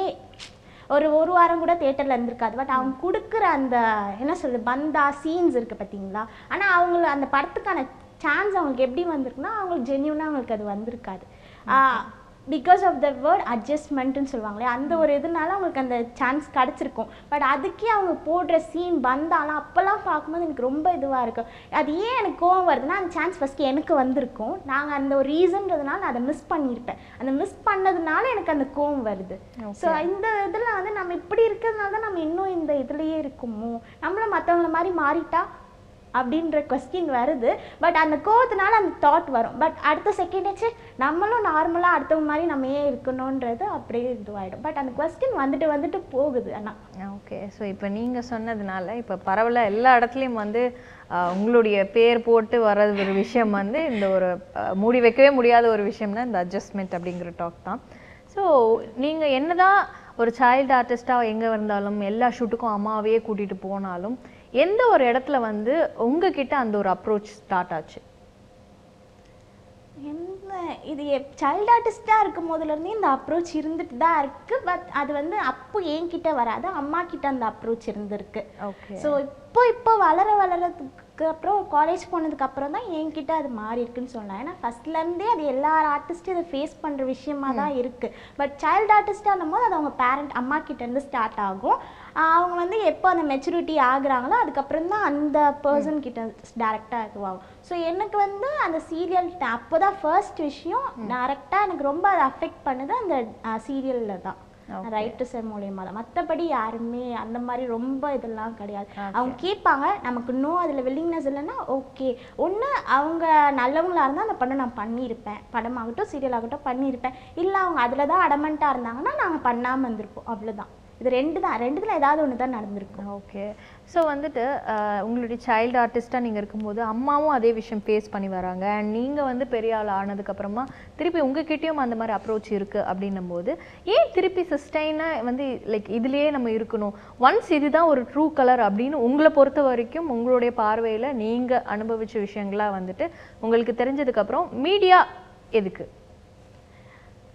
ஒரு ஒரு வாரம் கூட தேட்டரில் இருந்திருக்காது. பட் அவங்க கொடுக்குற அந்த என்ன சொல்றது பந்தா சீன்ஸ் இருக்குது பார்த்தீங்களா ஆனால் அவங்கள அந்த படத்துக்கான சான்ஸ் அவங்களுக்கு எப்படி வந்திருக்குன்னா அவங்களுக்கு ஜென்யூனாக அவங்களுக்கு அது வந்திருக்காது. பிகாஸ் ஆஃப் த வேர்ட் அட்ஜஸ்ட்மெண்ட்டுன்னு சொல்லுவாங்களே அந்த ஒரு இதனால அவங்களுக்கு அந்த சான்ஸ் கிடச்சிருக்கும். பட் அதுக்கே அவங்க போடுற சீன் வந்தாலும் அப்போல்லாம் பார்க்கும்போது எனக்கு ரொம்ப இதுவாக இருக்கும். அது ஏன் எனக்கு கோவம் வருதுன்னா அந்த சான்ஸ் ஃபஸ்ட்டு எனக்கு வந்திருக்கும். நாங்கள் அந்த ஒரு ரீசன்றதுனால நான் அதை மிஸ் பண்ணியிருப்பேன் அந்த மிஸ் பண்ணதுனால எனக்கு அந்த கோவம் வருது. ஸோ இந்த இதில் வந்து நம்ம இப்படி இருக்கிறதுனால தான் நம்ம இன்னும் இந்த இதுலேயே இருக்குமோ? நம்மளும் மற்றவங்கள மாதிரி மாறிட்டா அப்படின்ற கொஸ்டின் வருது. பட் அந்த கோவத்தினால அந்த தாட் வரும். பட் அடுத்த செகண்டாச்சு நம்மளும் நார்மலாக அடுத்தவங்க மாதிரி நம்ம ஏன் இருக்கணுன்றது அப்படியே இதுவாகிடும் பட் அந்த கொஸ்டின் வந்துட்டு வந்துட்டு போகுது ஆனால் ஓகே ஸோ இப்போ நீங்கள் சொன்னதுனால இப்போ பரவல எல்லா இடத்துலையும் வந்து உங்களுடைய பேர் போட்டு வர்றது ஒரு விஷயம் வந்து இந்த ஒரு மூடி வைக்கவே முடியாத ஒரு விஷயம்னா இந்த அட்ஜஸ்ட்மெண்ட் அப்படிங்கிற டாக் தான். ஸோ நீங்கள் என்னதான் ஒரு சைல்டு ஆர்டிஸ்ட்டாக எங்கே இருந்தாலும் எல்லா ஷூட்டுக்கும் அம்மாவையே கூட்டிகிட்டு போனாலும் எந்த ஒரு இடத்துல வந்து உங்ககிட்ட அந்த ஒரு அப்ரோச் ஸ்டார்ட் ஆச்சு? என்ன? இது சைல்டு ஆர்டிஸ்டாக இருக்கும் போதுலேருந்தே இந்த அப்ரோச் இருந்துட்டு தான் இருக்குது பட் அது வந்து அப்போ என்கிட்ட வராது. அம்மா கிட்ட அந்த அப்ரோச் இருந்திருக்கு. ஓகே ஸோ இப்போ இப்போ வளர வளரதுக்கு அப்புறம் காலேஜ் போனதுக்கு அப்புறம் தான் என்கிட்ட அது மாறி இருக்குன்னு சொல்லலாம். ஏன்னா ஃபர்ஸ்ட்லேருந்தே அது எல்லா ஆர்டிஸ்ட்டும் இதை ஃபேஸ் பண்ணுற விஷயமா தான் இருக்குது பட் சைல்டு ஆர்டிஸ்டாக போது அது அவங்க பேரண்ட் அம்மா கிட்டேருந்து ஸ்டார்ட் ஆகும். அவங்க வந்து எப்போ அந்த மெச்சூரிட்டி ஆகுறாங்களோ அதுக்கப்புறம் தான் அந்த பர்சன் கிட்ட டேரெக்டாக இதுவாகும். ஸோ எனக்கு வந்து அந்த சீரியல் அப்போ தான் ஃபர்ஸ்ட் விஷயம் டேரெக்டாக எனக்கு ரொம்ப அதை அஃபெக்ட் பண்ணுது அந்த சீரியலில் தான். ரைட்டர்ஸ் மூலியமாக தான். மற்றபடி யாருமே அந்த மாதிரி ரொம்ப இதெல்லாம் கிடையாது. அவங்க கேட்பாங்க நமக்கு இன்னும் அதில் வில்லிங்னஸ் இல்லைன்னா ஓகே ஒன்று அவங்க நல்லவங்களா இருந்தால் அந்த படம் நான் பண்ணியிருப்பேன். படமாகட்டும் சீரியல் ஆகட்டும் பண்ணியிருப்பேன். இல்லை அவங்க அதில் தான் அடமெண்ட்டாக இருந்தாங்கன்னா நாங்கள் பண்ணாமல் இருந்திருப்போம். அவ்வளோதான் இது ரெண்டு தான் ரெண்டுத்தில் ஏதாவது ஒன்று தான் நடந்திருக்கும் ஓகே ஸோ வந்துட்டு உங்களுடைய சைல்டு ஆர்டிஸ்ட்டாக நீங்கள் இருக்கும்போது அம்மாவும் அதே விஷயம் ஃபேஸ் பண்ணி வராங்க. அண்ட் நீங்கள் வந்து பெரிய ஆள் ஆனதுக்கப்புறமா திருப்பி உங்ககிட்டயும் அந்த மாதிரி அப்ரோச் இருக்குது அப்படின்னும் போது ஏன் திருப்பி சிஸ்டைனாக வந்து லைக் இதுலேயே நம்ம இருக்கணும்? ஒன்ஸ் இதுதான் ஒரு ட்ரூ கலர் அப்படின்னு உங்களை பொறுத்த வரைக்கும் உங்களுடைய பார்வையில் நீங்கள் அனுபவித்த விஷயங்களாக வந்துட்டு உங்களுக்கு தெரிஞ்சதுக்கப்புறம் மீடியா எதுக்கு?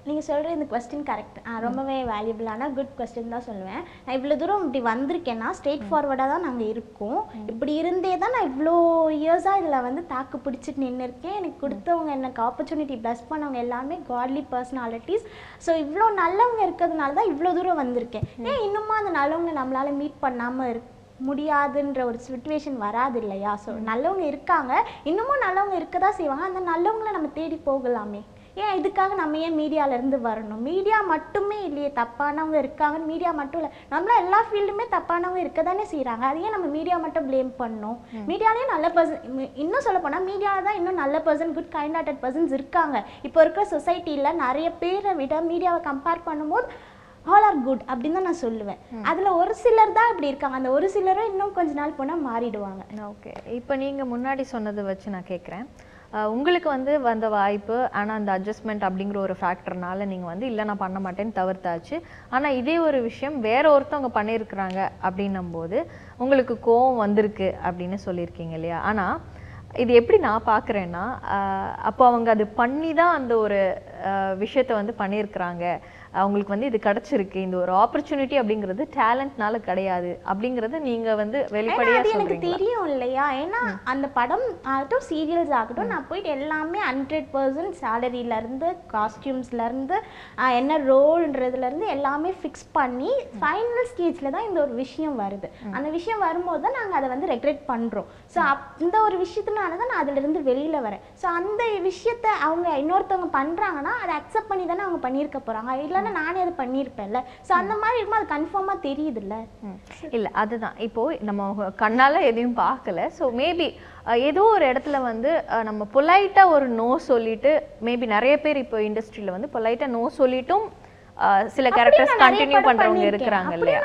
நீங்கள் சொல்கிற இந்த கொஸ்டின் கரெக்ட் ரொம்பவே வேல்யூபிளான குட் கொஸ்டின் தான் சொல்லுவேன். நான் இவ்வளோ தூரம் இப்படி வந்திருக்கேன்னா ஸ்ட்ரெயிட் ஃபார்வர்டாக தான் நாங்கள் இருக்கோம். இப்படி இருந்தே தான் நான் இவ்வளோ இயர்ஸாக இதில் வந்து தாக்கு பிடிச்சிட்டு நின்று இருக்கேன் எனக்கு கொடுத்தவங்க எனக்கு ஆப்பர்ச்சுனிட்டி ப்ளஸ் பண்ணவங்க எல்லாமே காட்லி பர்சனாலிட்டிஸ் ஸோ இவ்வளோ நல்லவங்க இருக்கிறதுனால தான் இவ்வளோ தூரம் வந்திருக்கேன். ஏன் இன்னுமா அந்த நல்லவங்க நம்மளால் மீட் பண்ணாமல் இருக்கு முடியாதுன்ற ஒரு சுச்சுவேஷன் வராது இல்லையா? ஸோ நல்லவங்க இருக்காங்க. இன்னமும் நல்லவங்க இருக்க தான் செய்வாங்க. அந்த நல்லவங்கள நம்ம தேடி போகலாமே. ஏன் இதுக்காக நம்ம ஏன் மீடியால இருந்து வரணும்? மீடியா மட்டுமே இல்லையே தப்பானவங்க இருக்காங்கன்னு. மீடியா மட்டும் இல்லை நம்மள எல்லா ஃபீல்டுமே தப்பானவங்க இருக்க தானே செய்கிறாங்க அது ஏன் நம்ம மீடியா மட்டும் ப்ளேம் பண்ணணும் மீடியாலேயே நல்ல பர்சன் இன்னும் சொல்ல போனால் மீடியாவில் தான் இன்னும் நல்ல person good kind hearted persons இருக்காங்க. இப்போ இருக்கிற சொசைட்டியில் நிறைய பேரை விட மீடியாவை கம்பேர் பண்ணும்போது ஆல் ஆர் குட் அப்படின்னு தான் நான் சொல்லுவேன். அதில் ஒரு சிலர் தான் இப்படி இருக்காங்க. அந்த ஒரு சிலரும் இன்னும் கொஞ்ச நாள் போனால் மாறிடுவாங்க. ஓகே. இப்போ நீங்கள் முன்னாடி சொன்னதை வச்சு நான் கேட்குறேன் உங்களுக்கு வந்து வந்த வாய்ப்பு ஆனால் அந்த அட்ஜஸ்ட்மெண்ட் அப்படிங்கிற ஒரு ஃபேக்டர்னால நீங்கள் வந்து இல்லை நான் பண்ண மாட்டேன்னு தவிர்த்தாச்சு. ஆனால் இதே ஒரு விஷயம் வேற ஒருத்தவங்க பண்ணியிருக்கிறாங்க அப்படின்னும் போது உங்களுக்கு கோவம் வந்திருக்கு அப்படின்னு சொல்லியிருக்கீங்க இல்லையா? ஆனால் இது எப்படி நான் பார்க்குறேன்னா அப்போ அவங்க அது பண்ணி தான் அந்த ஒரு விஷயத்தை வந்து பண்ணியிருக்கிறாங்க. அவங்களுக்கு வந்து இது கிடைச்சிருக்கு. இந்த ஒரு ஆப்பர்ச்சுனிட்டி அப்படிங்கிறது டேலண்ட்னால கிடையாது. அப்படிங்கறத நீங்க வந்து வெளிப்படையா எனக்கு தெரியும் இல்லையா? ஏன்னா அந்த படம் ஆகட்டும் சீரியல்ஸ் ஆகட்டும் நான் போயிட்டு எல்லாமே ஹண்ட்ரட் பர்சன்ட் சேலரியிலேருந்து காஸ்டியூம்ஸ்லேருந்து என்ன ரோல்ன்றதுலேருந்து எல்லாமே ஃபிக்ஸ் பண்ணி ஃபைனல் ஸ்டேஜில் தான் இந்த ஒரு விஷயம் வருது. அந்த விஷயம் வரும்போது தான் நாங்கள் அதை வந்து ரெக்ரெட் பண்ணுறோம் ஸோ இந்த ஒரு விஷயத்தினால தான் நான் அதிலிருந்து வெளியில் வரேன். ஸோ அந்த விஷயத்த அவங்க இன்னொருத்தவங்க பண்ணுறாங்கன்னா அதை அக்செப்ட் பண்ணி தானே அவங்க பண்ணியிருக்க போகிறாங்க இல்லைன்னா இல்லைன்னா நானே அது பண்ணியிருப்பேன்ல. ஸோ அந்த மாதிரி இருக்கும்போது அது கன்ஃபார்மாக தெரியுதுல்ல. இல்ல அதுதான். இப்போ நம்ம கண்ணால எதையும் பார்க்கல. ஸோ மேபி ஏதோ ஒரு இடத்துல வந்து நம்ம பொலைட்டா ஒரு நோ சொல்லிட்டு மேபி நிறைய பேர் இப்போ இண்டஸ்ட்ரியில வந்து பொலைட்டா நோ சொல்லிட்டும் சில கேரக்டர்ஸ் கண்டினியூ பண்றவங்க. இருக்கிறாங்க இல்லையா?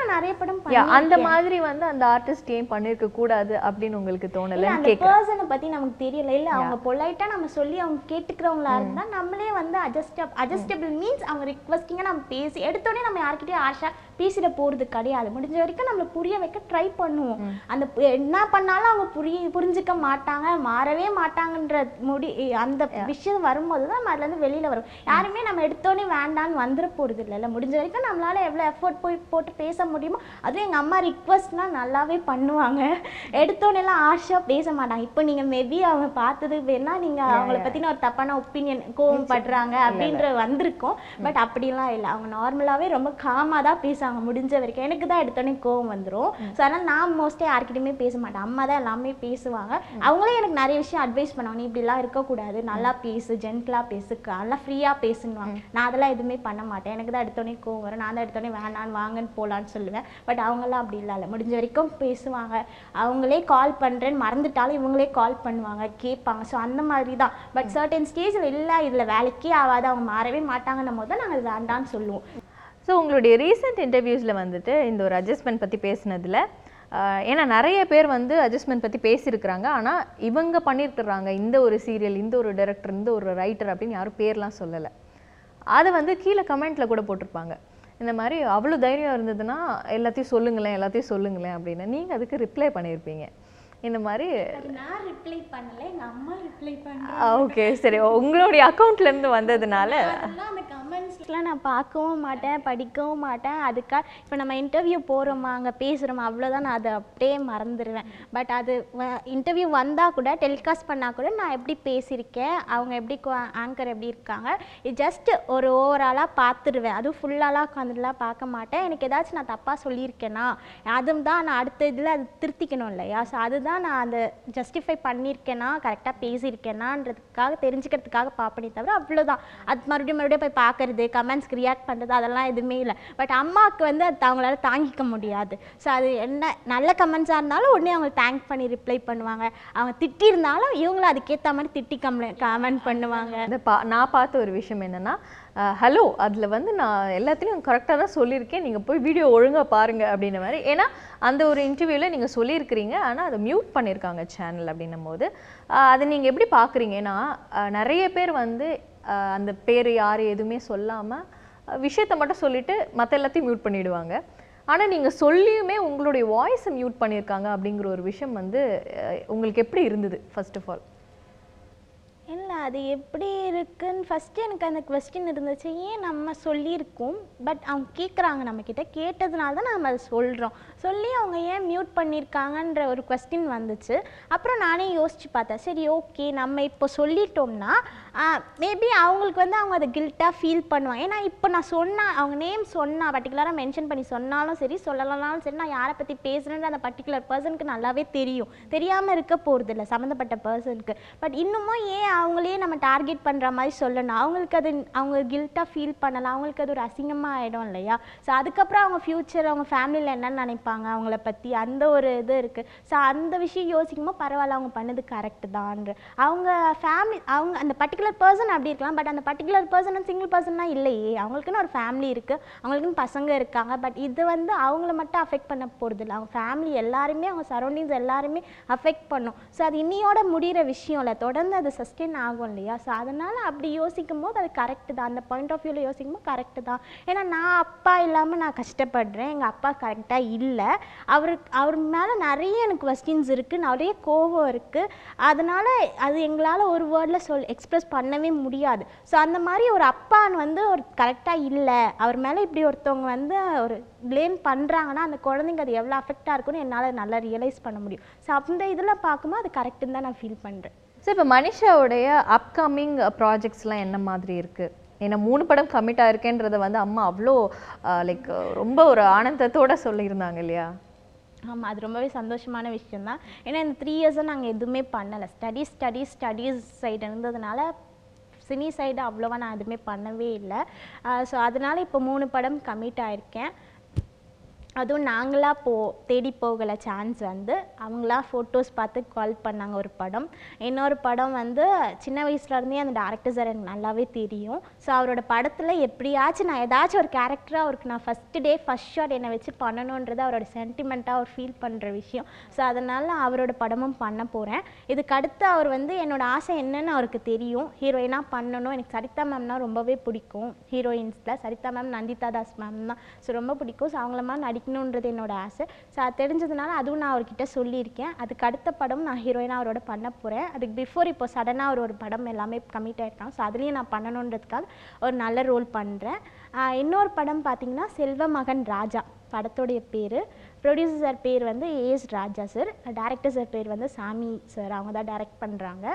அந்த. மாதிரி வந்து அந்த ஆர்டிஸ்ட் ஏன் பண்ணிருக்க கூடாது அப்படின்னு உங்களுக்கு தோணலன்னு அந்த பர்சனை பத்தி நமக்கு தெரியல. இல்ல அவங்க பொலைட்டா நம்ம சொல்லி அவங்க கேட்டுக்கிறவங்களா இருந்தா நம்மளே வந்து அட்ஜஸ்ட் அட்ஜஸ்டபிள் மீன்ஸ் அவங்க ரிக்வஸ்டிங்கா நம்ம பேசி எடுத்தோடனே நம்ம யார்கிட்டயும் ஆஷா பேசிட போறது கிடையாது. முடிஞ்ச வரைக்கும் நம்மள புரிய வைக்க ட்ரை பண்ணுவோம். அந்த என்ன பண்ணாலும் அவங்க புரிய புரிஞ்சுக்க மாட்டாங்க மாறவே மாட்டாங்கன்ற முடி அந்த விஷயம் வரும்போது தான் நம்ம அதுல இருந்து வெளியில வரும். யாருமே நம்ம எடுத்தோடனே வேண்டான்னு வந்துட போறது இல்லைல்ல முடிஞ்ச வரைக்கும் நம்மளால எவ்வளவு எஃபோர்ட் போய் போட்டு பேச முடியுமோ அதுவும் எங்க அம்மா ரிக்வஸ்ட்னா நல்லாவே பண்ணுவாங்க. எடுத்தோடனேலாம் ஆஷா பேச மாட்டாங்க. இப்போ நீங்க மேபி அவங்க பார்த்தது வேணா நீங்க அவங்கள பத்தின ஒரு தப்பான ஒப்பீனியன் கோவம் படுறாங்க அப்படின்ற வந்திருக்கும். பட் அப்படிலாம் இல்லை. அவங்க நார்மலாவே ரொம்ப காமா தான் பேசுவாங்க முடிஞ்ச வரைக்கும். எனக்கு தான் எடுத்தோடனே கோவம் வந்துரும். ஸோ அதனால நான் மோஸ்ட்லி யார்கிட்டயுமே பேச மாட்டேன். அம்மா தான் எல்லாமே பேசுவாங்க. அவங்களே எனக்கு நிறைய விஷயம் அட்வைஸ் பண்ணுவாங்க. நீ இப்படிலாம் இருக்கக்கூடாது. நல்லா பேசு ஜென்டலாக பேசு நல்லா ஃப்ரீயாக பேசுன்னுவாங்க. நான் அதெல்லாம் எதுவுமே பண்ண மாட்டேன். எனக்கு தான் எடுத்தோடனே கோவம் வரும். நான் தான் எடுத்தோடனே வேணான்னு வாங்கன்னு போகலான்னு சொல்லுவேன். பட் அவங்களாம் அப்படி இல்லை முடிஞ்ச வரைக்கும் பேசுவாங்க. அவங்களே கால் பண்ணுறேன்னு மறந்துட்டாலும் இவங்களே கால் பண்ணுவாங்க கேட்பாங்க. ஸோ அந்த மாதிரி தான் பட் சர்டன் ஸ்டேஜில் இல்லை இதில் வேலைக்கே ஆகாது. அவங்க மாறவே மாட்டாங்கன்னும் போது தான் நாங்கள் அது வேண்டான்னு சொல்லுவோம். ஸோ உங்களுடைய ரீசெண்ட் இன்டர்வியூஸில் வந்துட்டு இந்த ஒரு அட்ஜஸ்ட்மெண்ட் பற்றி பேசினதில் ஏன்னா நிறைய பேர் வந்து அட்ஜஸ்ட்மெண்ட் பற்றி பேசியிருக்கிறாங்க. ஆனால் இவங்க பண்ணியிருக்கிறாங்க இந்த ஒரு சீரியல் இந்த ஒரு டைரக்டர் இந்த ஒரு ரைட்டர் அப்படின்னு யாரும் பேர்லாம் சொல்லலை. அதை வந்து கீழே கமெண்ட்டில் கூட போட்டிருப்பாங்க. இந்த மாதிரி அவ்வளோ தைரியம் இருந்ததுன்னா எல்லாத்தையும் சொல்லுங்களேன் எல்லாத்தையும் சொல்லுங்களேன் அப்படின்னு நீங்கள் அதுக்கு ரிப்ளை பண்ணியிருப்பீங்க. இந்த மாதிரி நான் ரிப்ளை பண்ணல எங்கள் அம்மா ரிப்ளை ஓகே சரி உங்களுடைய அக்கௌண்ட்லேருந்து வந்ததுனால. அந்த கமெண்ட்ஸ்லாம் நான் பார்க்கவும் மாட்டேன் படிக்கவும் மாட்டேன். அதுக்காக இப்போ நம்ம இன்டர்வியூ போகிறோமா அங்கே பேசுகிறோமா அவ்வளோதான் நான் அதை அப்படியே மறந்துடுவேன் பட் அது இன்டர்வியூ வந்தால் கூட டெலிகாஸ்ட் பண்ணால் கூட நான் எப்படி பேசியிருக்கேன் அவங்க எப்படி ஆங்கர் எப்படி இருக்காங்க இது ஜஸ்ட் ஒரு ஓவராலாக பார்த்துடுவேன் அதுவும் ஃபுல்லாலாம் உட்காந்துட்டுலாம் பார்க்க மாட்டேன். எனக்கு ஏதாச்சும் நான் தப்பாக சொல்லியிருக்கேனா அதுவும் தான் நான் அடுத்த இதில் அது திருத்திக்கணும் இல்லையா? ஸோ அதுதான் நான் அந்த ஜஸ்டிஃபை பண்ணியிருக்கேனா கரெக்டாக பேசியிருக்கேனான்றதுக்காக தெரிஞ்சுக்கிறதுக்காக பார்ப்பனே தவிர அவ்வளோதான் அது மறுபடியும் மறுபடியும் போய் பார்க்கறது கமெண்ட்ஸ்க்கு ரியாக்ட் பண்ணுறது அதெல்லாம் எதுவுமே இல்லை. பட் அம்மாவுக்கு வந்து அது அவங்களால தாங்கிக்க முடியாது. ஸோ அது என்ன நல்ல கமெண்ட்ஸாக இருந்தாலும் உடனே அவங்க தேங்க் பண்ணி ரிப்ளை பண்ணுவாங்க. அவங்க திட்டியிருந்தாலும் இவங்களும் அதுக்கேற்ற மாதிரி திட்டி கம்ப்ளை கமெண்ட் பண்ணுவாங்க. பா நான் பார்த்த ஒரு விஷயம் என்னென்னா ஹலோ அதில் வந்து நான் எல்லாத்துலேயும் கரெக்டாக தான் சொல்லியிருக்கேன். நீங்கள் போய் வீடியோ ஒழுங்காக பாருங்கள் அப்படின்ன மாதிரி. ஏன்னா அந்த ஒரு இன்டர்வியூவில் நீங்கள் சொல்லியிருக்கிறீங்க. ஆனால் அதை மியூட் பண்ணியிருக்காங்க சேனல் அப்படின்னும் போது அதை நீங்கள் எப்படி பார்க்குறீங்க ஏன்னா நிறைய பேர் வந்து அந்த பேர் யார் எதுவுமே சொல்லாமல் விஷயத்தை மட்டும் சொல்லிவிட்டு மற்ற எல்லாத்தையும் மியூட் பண்ணிவிடுவாங்க ஆனால் நீங்கள் சொல்லியுமே உங்களுடைய வாய்ஸை மியூட் பண்ணியிருக்காங்க அப்படிங்கிற ஒரு விஷயம் வந்து உங்களுக்கு எப்படி இருந்தது ஃபர்ஸ்ட் ஆஃப் ஆல் இல்லை அது எப்படி இருக்குன்னு ஃபஸ்ட்டு எனக்கு அந்த கொஸ்டின் இருந்துச்சு. ஏன் நம்ம சொல்லியிருக்கோம்? பட் அவங்க கேட்குறாங்க நம்மக்கிட்ட கேட்டதுனால தான் நம்ம அதை சொல்கிறோம் சொல்லி அவங்க ஏன் மியூட் பண்ணியிருக்காங்கன்ற ஒரு கொஸ்டின் வந்துச்சு. அப்புறம் நானே யோசித்து பார்த்தேன். சரி ஓகே நம்ம இப்போ சொல்லிட்டோம்னா மேபி அவங்களுக்கு வந்து அவங்க அதை கில்ட்டாக ஃபீல் பண்ணுவாங்க. ஏன்னா இப்போ நான் சொன்னால் அவங்க நேம் சொன்னால் பர்டிகுலராக மென்ஷன் பண்ணி சொன்னாலும் சரி சொல்லலனாலும் சரி நான் யாரை பற்றி பேசுகிறேன்ற அந்த பர்டிகுலர் பர்சனுக்கு நல்லாவே தெரியும். தெரியாமல் இருக்க போகிறது இல்லை சம்மந்தப்பட்ட பர்சனுக்கு பட் இன்னமும் ஏன் அவங்களே நம்ம டார்கெட் பண்ணுற மாதிரி சொல்லணும்? அவங்களுக்கு அது அவங்க கில்ட்டாக ஃபீல் பண்ணலாம் அவங்களுக்கு அது ஒரு அசிங்கமாக ஆகிடும் இல்லையா? ஸோ அதுக்கப்புறம் அவங்க ஃப்யூச்சர் அவங்க ஃபேமிலியில் என்னென்னு நினைப்பாங்க அவங்கள பற்றி அந்த ஒரு இது இருக்குது ஸோ அந்த விஷயம் யோசிக்கும்போது பரவாயில்ல அவங்க பண்ணது கரெக்டு தான்ற. அவங்க ஃபேமிலி அவங்க அந்த பர்டிகுலர் பர்சன் அப்படி இருக்கலாம் பட் அந்த பர்டிகுலர் பர்சன் சிங்கிள் பர்சன்னா இல்லையே. அவங்களுக்குன்னு ஒரு ஃபேமிலி இருக்குது அவங்களுக்குன்னு பசங்க இருக்காங்க பட் இது வந்து அவங்கள மட்டும் அஃபெக்ட் பண்ண போகிறது இல்லை அவங்க ஃபேமிலி எல்லாருமே அவங்க சரௌண்டிங்ஸ் எல்லாருமே அஃபெக்ட் பண்ணும். ஸோ அது இன்னியோட முடிகிற விஷயம் இல்லை தொடர்ந்து அது சஸ்டெயின் ஆகும் இல்லையா? ஸோ அதனால் அப்படி யோசிக்கும் போது அது கரெக்டு தான். அந்த பாயிண்ட் ஆஃப் வியூவில் யோசிக்கும் போது கரெக்டு தான். ஏன்னா நான் அப்பா இல்லாமல் நான் கஷ்டப்படுறேன். எங்கள் அப்பா கரெக்டாக இல்லை. அவருக்கு அவர் மேலே நிறைய எனக்கு கொஸ்டின்ஸ் இருக்குது நிறைய கோவம் இருக்குது அதனால் அது எங்களால் ஒரு வேர்டில் சொல் எக்ஸ்பிரஸ் பண்ணவே முடியாது. ஸோ அந்த மாதிரி ஒரு அப்பான்னு வந்து ஒரு கரெக்டாக இல்லை. அவர் மேலே இப்படி ஒருத்தவங்க வந்து ஒரு ப்ளேம் பண்ணுறாங்கன்னா அந்த குழந்தைங்க அது எவ்வளோ அஃபெக்டாக இருக்குன்னு என்னால் நல்லா ரியலைஸ் பண்ண முடியும். ஸோ அந்த இதில் பார்க்கும்போது அது கரெக்டுன்னு தான் நான் ஃபீல் பண்ணுறேன் ஸோ இப்போ மனிஷாவுடைய அப்கமிங் ப்ராஜெக்ட்ஸ்லாம் என்ன மாதிரி இருக்குது ஏன்னா மூணு படம் கமிட் ஆயிருக்கேன்றத வந்து அம்மா அவ்வளோ லைக் ரொம்ப ஒரு ஆனந்தத்தோட சொல்லியிருந்தாங்க இல்லையா? ஆமாம் அது ரொம்பவே சந்தோஷமான விஷயம் தான் ஏன்னா இந்த த்ரீ இயர்ஸாக நாங்கள் எதுவுமே பண்ணலை. ஸ்டடீஸ் ஸ்டடீஸ் ஸ்டடீஸ் சைடு இருந்ததுனால சினி சைடு அவ்வளோவா நான் எதுவுமே பண்ணவே இல்லை. ஸோ அதனால் இப்போ மூணு படம் கமிட் ஆயிருக்கேன். அதுவும் நாங்களாக போ தேடி போகலை சான்ஸ் வந்து. அவங்களா ஃபோட்டோஸ் பார்த்து கால் பண்ணாங்க ஒரு படம். இன்னொரு படம் வந்து சின்ன வயசுலேருந்தே அந்த டேரக்டர் சார் எனக்கு நல்லாவே தெரியும். ஸோ அவரோட படத்தில் எப்படியாச்சும் நான் ஏதாச்சும் ஒரு கேரக்டராக அவருக்கு நான் ஃபஸ்ட்டு டே ஃபஸ்ட் ஷாட் என்னை வச்சு பண்ணணுன்றது அவரோட சென்டிமெண்ட்டாக அவர் ஃபீல் பண்ணுற விஷயம். ஸோ அதனால் அவரோட படமும் பண்ண போகிறேன் இதுக்கு அடுத்து அவர் வந்து என்னோடய ஆசை என்னன்னு அவருக்கு தெரியும். ஹீரோயினாக பண்ணணும். எனக்கு சரிதா மேம்னா ரொம்பவே பிடிக்கும். ஹீரோயின்ஸில் சரிதா மேம் நந்திதா தாஸ் மேம் தான். ஸோ ரொம்ப பிடிக்கும். ஸோ அவங்கள மாதிரி நடிக்கணுன்றது என்னோட ஆசை. ஸோ அது தெரிஞ்சதுனால அதுவும் நான் அவர்கிட்ட சொல்லியிருக்கேன். அதுக்கு அடுத்த படம் நான் ஹீரோயினாக அவரோட பண்ண போகிறேன் அதுக்கு பிஃபோர் இப்போ சடனாக அவர் ஒரு படம் எல்லாமே கமிட் ஆகிருக்கான் ஸோ அதுலேயும் நான் பண்ணணுன்றதுக்காக ஒரு நல்ல ரோல் பண்ணுறேன் இன்னொரு படம் பார்த்தீங்கன்னா செல்வ மகன் ராஜா. படத்தோடைய பேர். ப்ரொடியூசர் சார் பேர் வந்து AS Raja sir director sir பேர் வந்து சாமி சார் அவங்க தான் டைரக்ட் பண்ணுறாங்க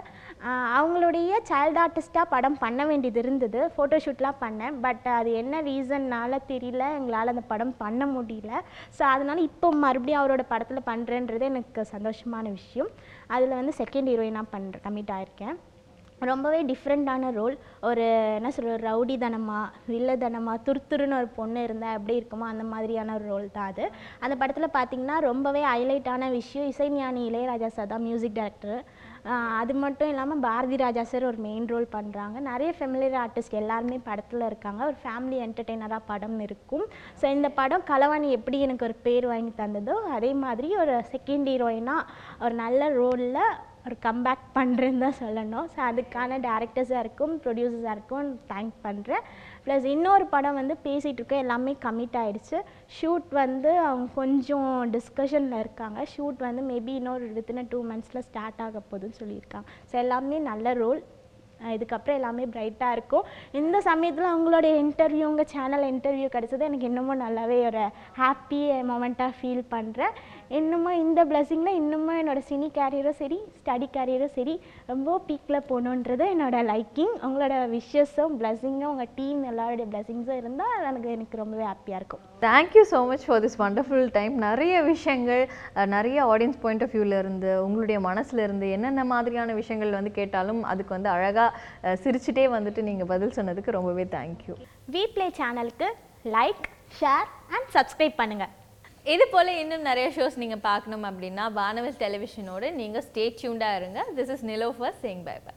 அவங்களுடைய சைல்டு ஆர்டிஸ்ட்டாக படம் பண்ண வேண்டியது இருந்தது. ஃபோட்டோஷூட்லாம் பண்ணேன். பட் அது என்ன ரீசன்னால தெரியல. எங்களால் அந்த படம் பண்ண முடியல. ஸோ அதனால் இப்போ மறுபடியும் அவரோட படத்தில் பண்ணுறேன்றது எனக்கு சந்தோஷமான விஷயம். அதில் வந்து செகண்ட் ஹீரோயினாக பண்ணுற கமிட் ஆயிருக்கேன். ரொம்பவே டிஃப்ரெண்ட்டான ரோல் ஒரு என்ன சொல்கிறது தனமா வில்லத்தனமா துருத்துருன்னு ஒரு பொண்ணு இருந்தால் எப்படி இருக்குமோ அந்த மாதிரியான ஒரு ரோல் தான் அது. அந்த படத்தில் பார்த்திங்கன்னா ரொம்பவே ஹைலைட்டான விஷயம் இசைஞானி இளையராஜா சார் தான் மியூசிக் டைரக்டர் அது மட்டும் இல்லாமல் பாரதி ராஜா சார் ஒரு மெயின் ரோல் பண்ணுறாங்க நிறைய ஃபெமிலியர் ஆர்டிஸ்ட் எல்லாருமே படத்தில் இருக்காங்க. ஒரு ஃபேமிலி என்டர்டெய்னராக படம் இருக்கும். ஸோ இந்த படம் கலவாணி எப்படி எனக்கு ஒரு பேர் வாங்கி தந்ததோ அதே மாதிரி ஒரு செகண்ட் ஹீரோயினாக ஒரு நல்ல ரோலில் ஒரு கம்பேக் பண்ணுறேன்னு தான் சொல்லணும். ஸோ அதுக்கான டேரக்டர்ஸாக இருக்கும் ப்ரொடியூசர்ஸாக இருக்கும் தேங்க் பண்ணுறேன் ப்ளஸ் இன்னொரு படம் வந்து பேசிகிட்டு எல்லாமே கமிட் ஆகிடுச்சு ஷூட் வந்து அவங்க கொஞ்சம் டிஸ்கஷனில் இருக்காங்க. ஷூட் வந்து மேபி இன்னொரு வித்தின் டூ மந்த்ஸில் ஸ்டார்ட் ஆக போகுதுன்னு சொல்லியிருக்காங்க. ஸோ எல்லாமே நல்ல ரோல் இதுக்கப்புறம் எல்லாமே பிரைட்டாக இருக்கும். இந்த சமயத்தில் அவங்களோட இன்டர்வியூ உங்கள் சேனல் இன்டர்வியூ கிடச்சது எனக்கு இன்னமும் நல்லாவே ஒரு ஹாப்பி மொமெண்ட்டாக ஃபீல் பண்ணுறேன் இன்னமும் இந்த பிளஸிங்கில் இன்னமும் என்னோட சினி கேரியரும் சரி ஸ்டடி கேரியரும் சரி ரொம்ப பீக்கில் போகணுன்றது என்னோட லைக்கிங் உங்களோட விஷஸும் பிளஸிங்கும் உங்கள் டீம் எல்லாருடைய பிளஸிங்ஸும் இருந்தால் எனக்கு எனக்கு ரொம்பவே ஹாப்பியாக இருக்கும். Thank you so much for this wonderful time நிறைய விஷயங்கள் நிறைய ஆடியன்ஸ் பாயிண்ட் ஆஃப் வியூவில் இருந்து உங்களுடைய மனசுல இருந்து என்னென்ன மாதிரியான விஷயங்கள் வந்து கேட்டாலும் அதுக்கு வந்து அழகாக சிரிச்சிட்டே வந்துட்டு நீங்கள் பதில் சொன்னதுக்கு ரொம்பவே தேங்க்யூ வி ப்ளே சேனலுக்கு லைக் ஷேர் அண்ட் சப்ஸ்கிரைப் பண்ணுங்கள் இது போல் இன்னும் நிறைய ஷோஸ் நீங்கள் பார்க்கணும் அப்படின்னா வானவில் டெலிவிஷனோட நீங்கள் ஸ்டே டியூண்டாக இருங்க. This is Nilofer saying bye bye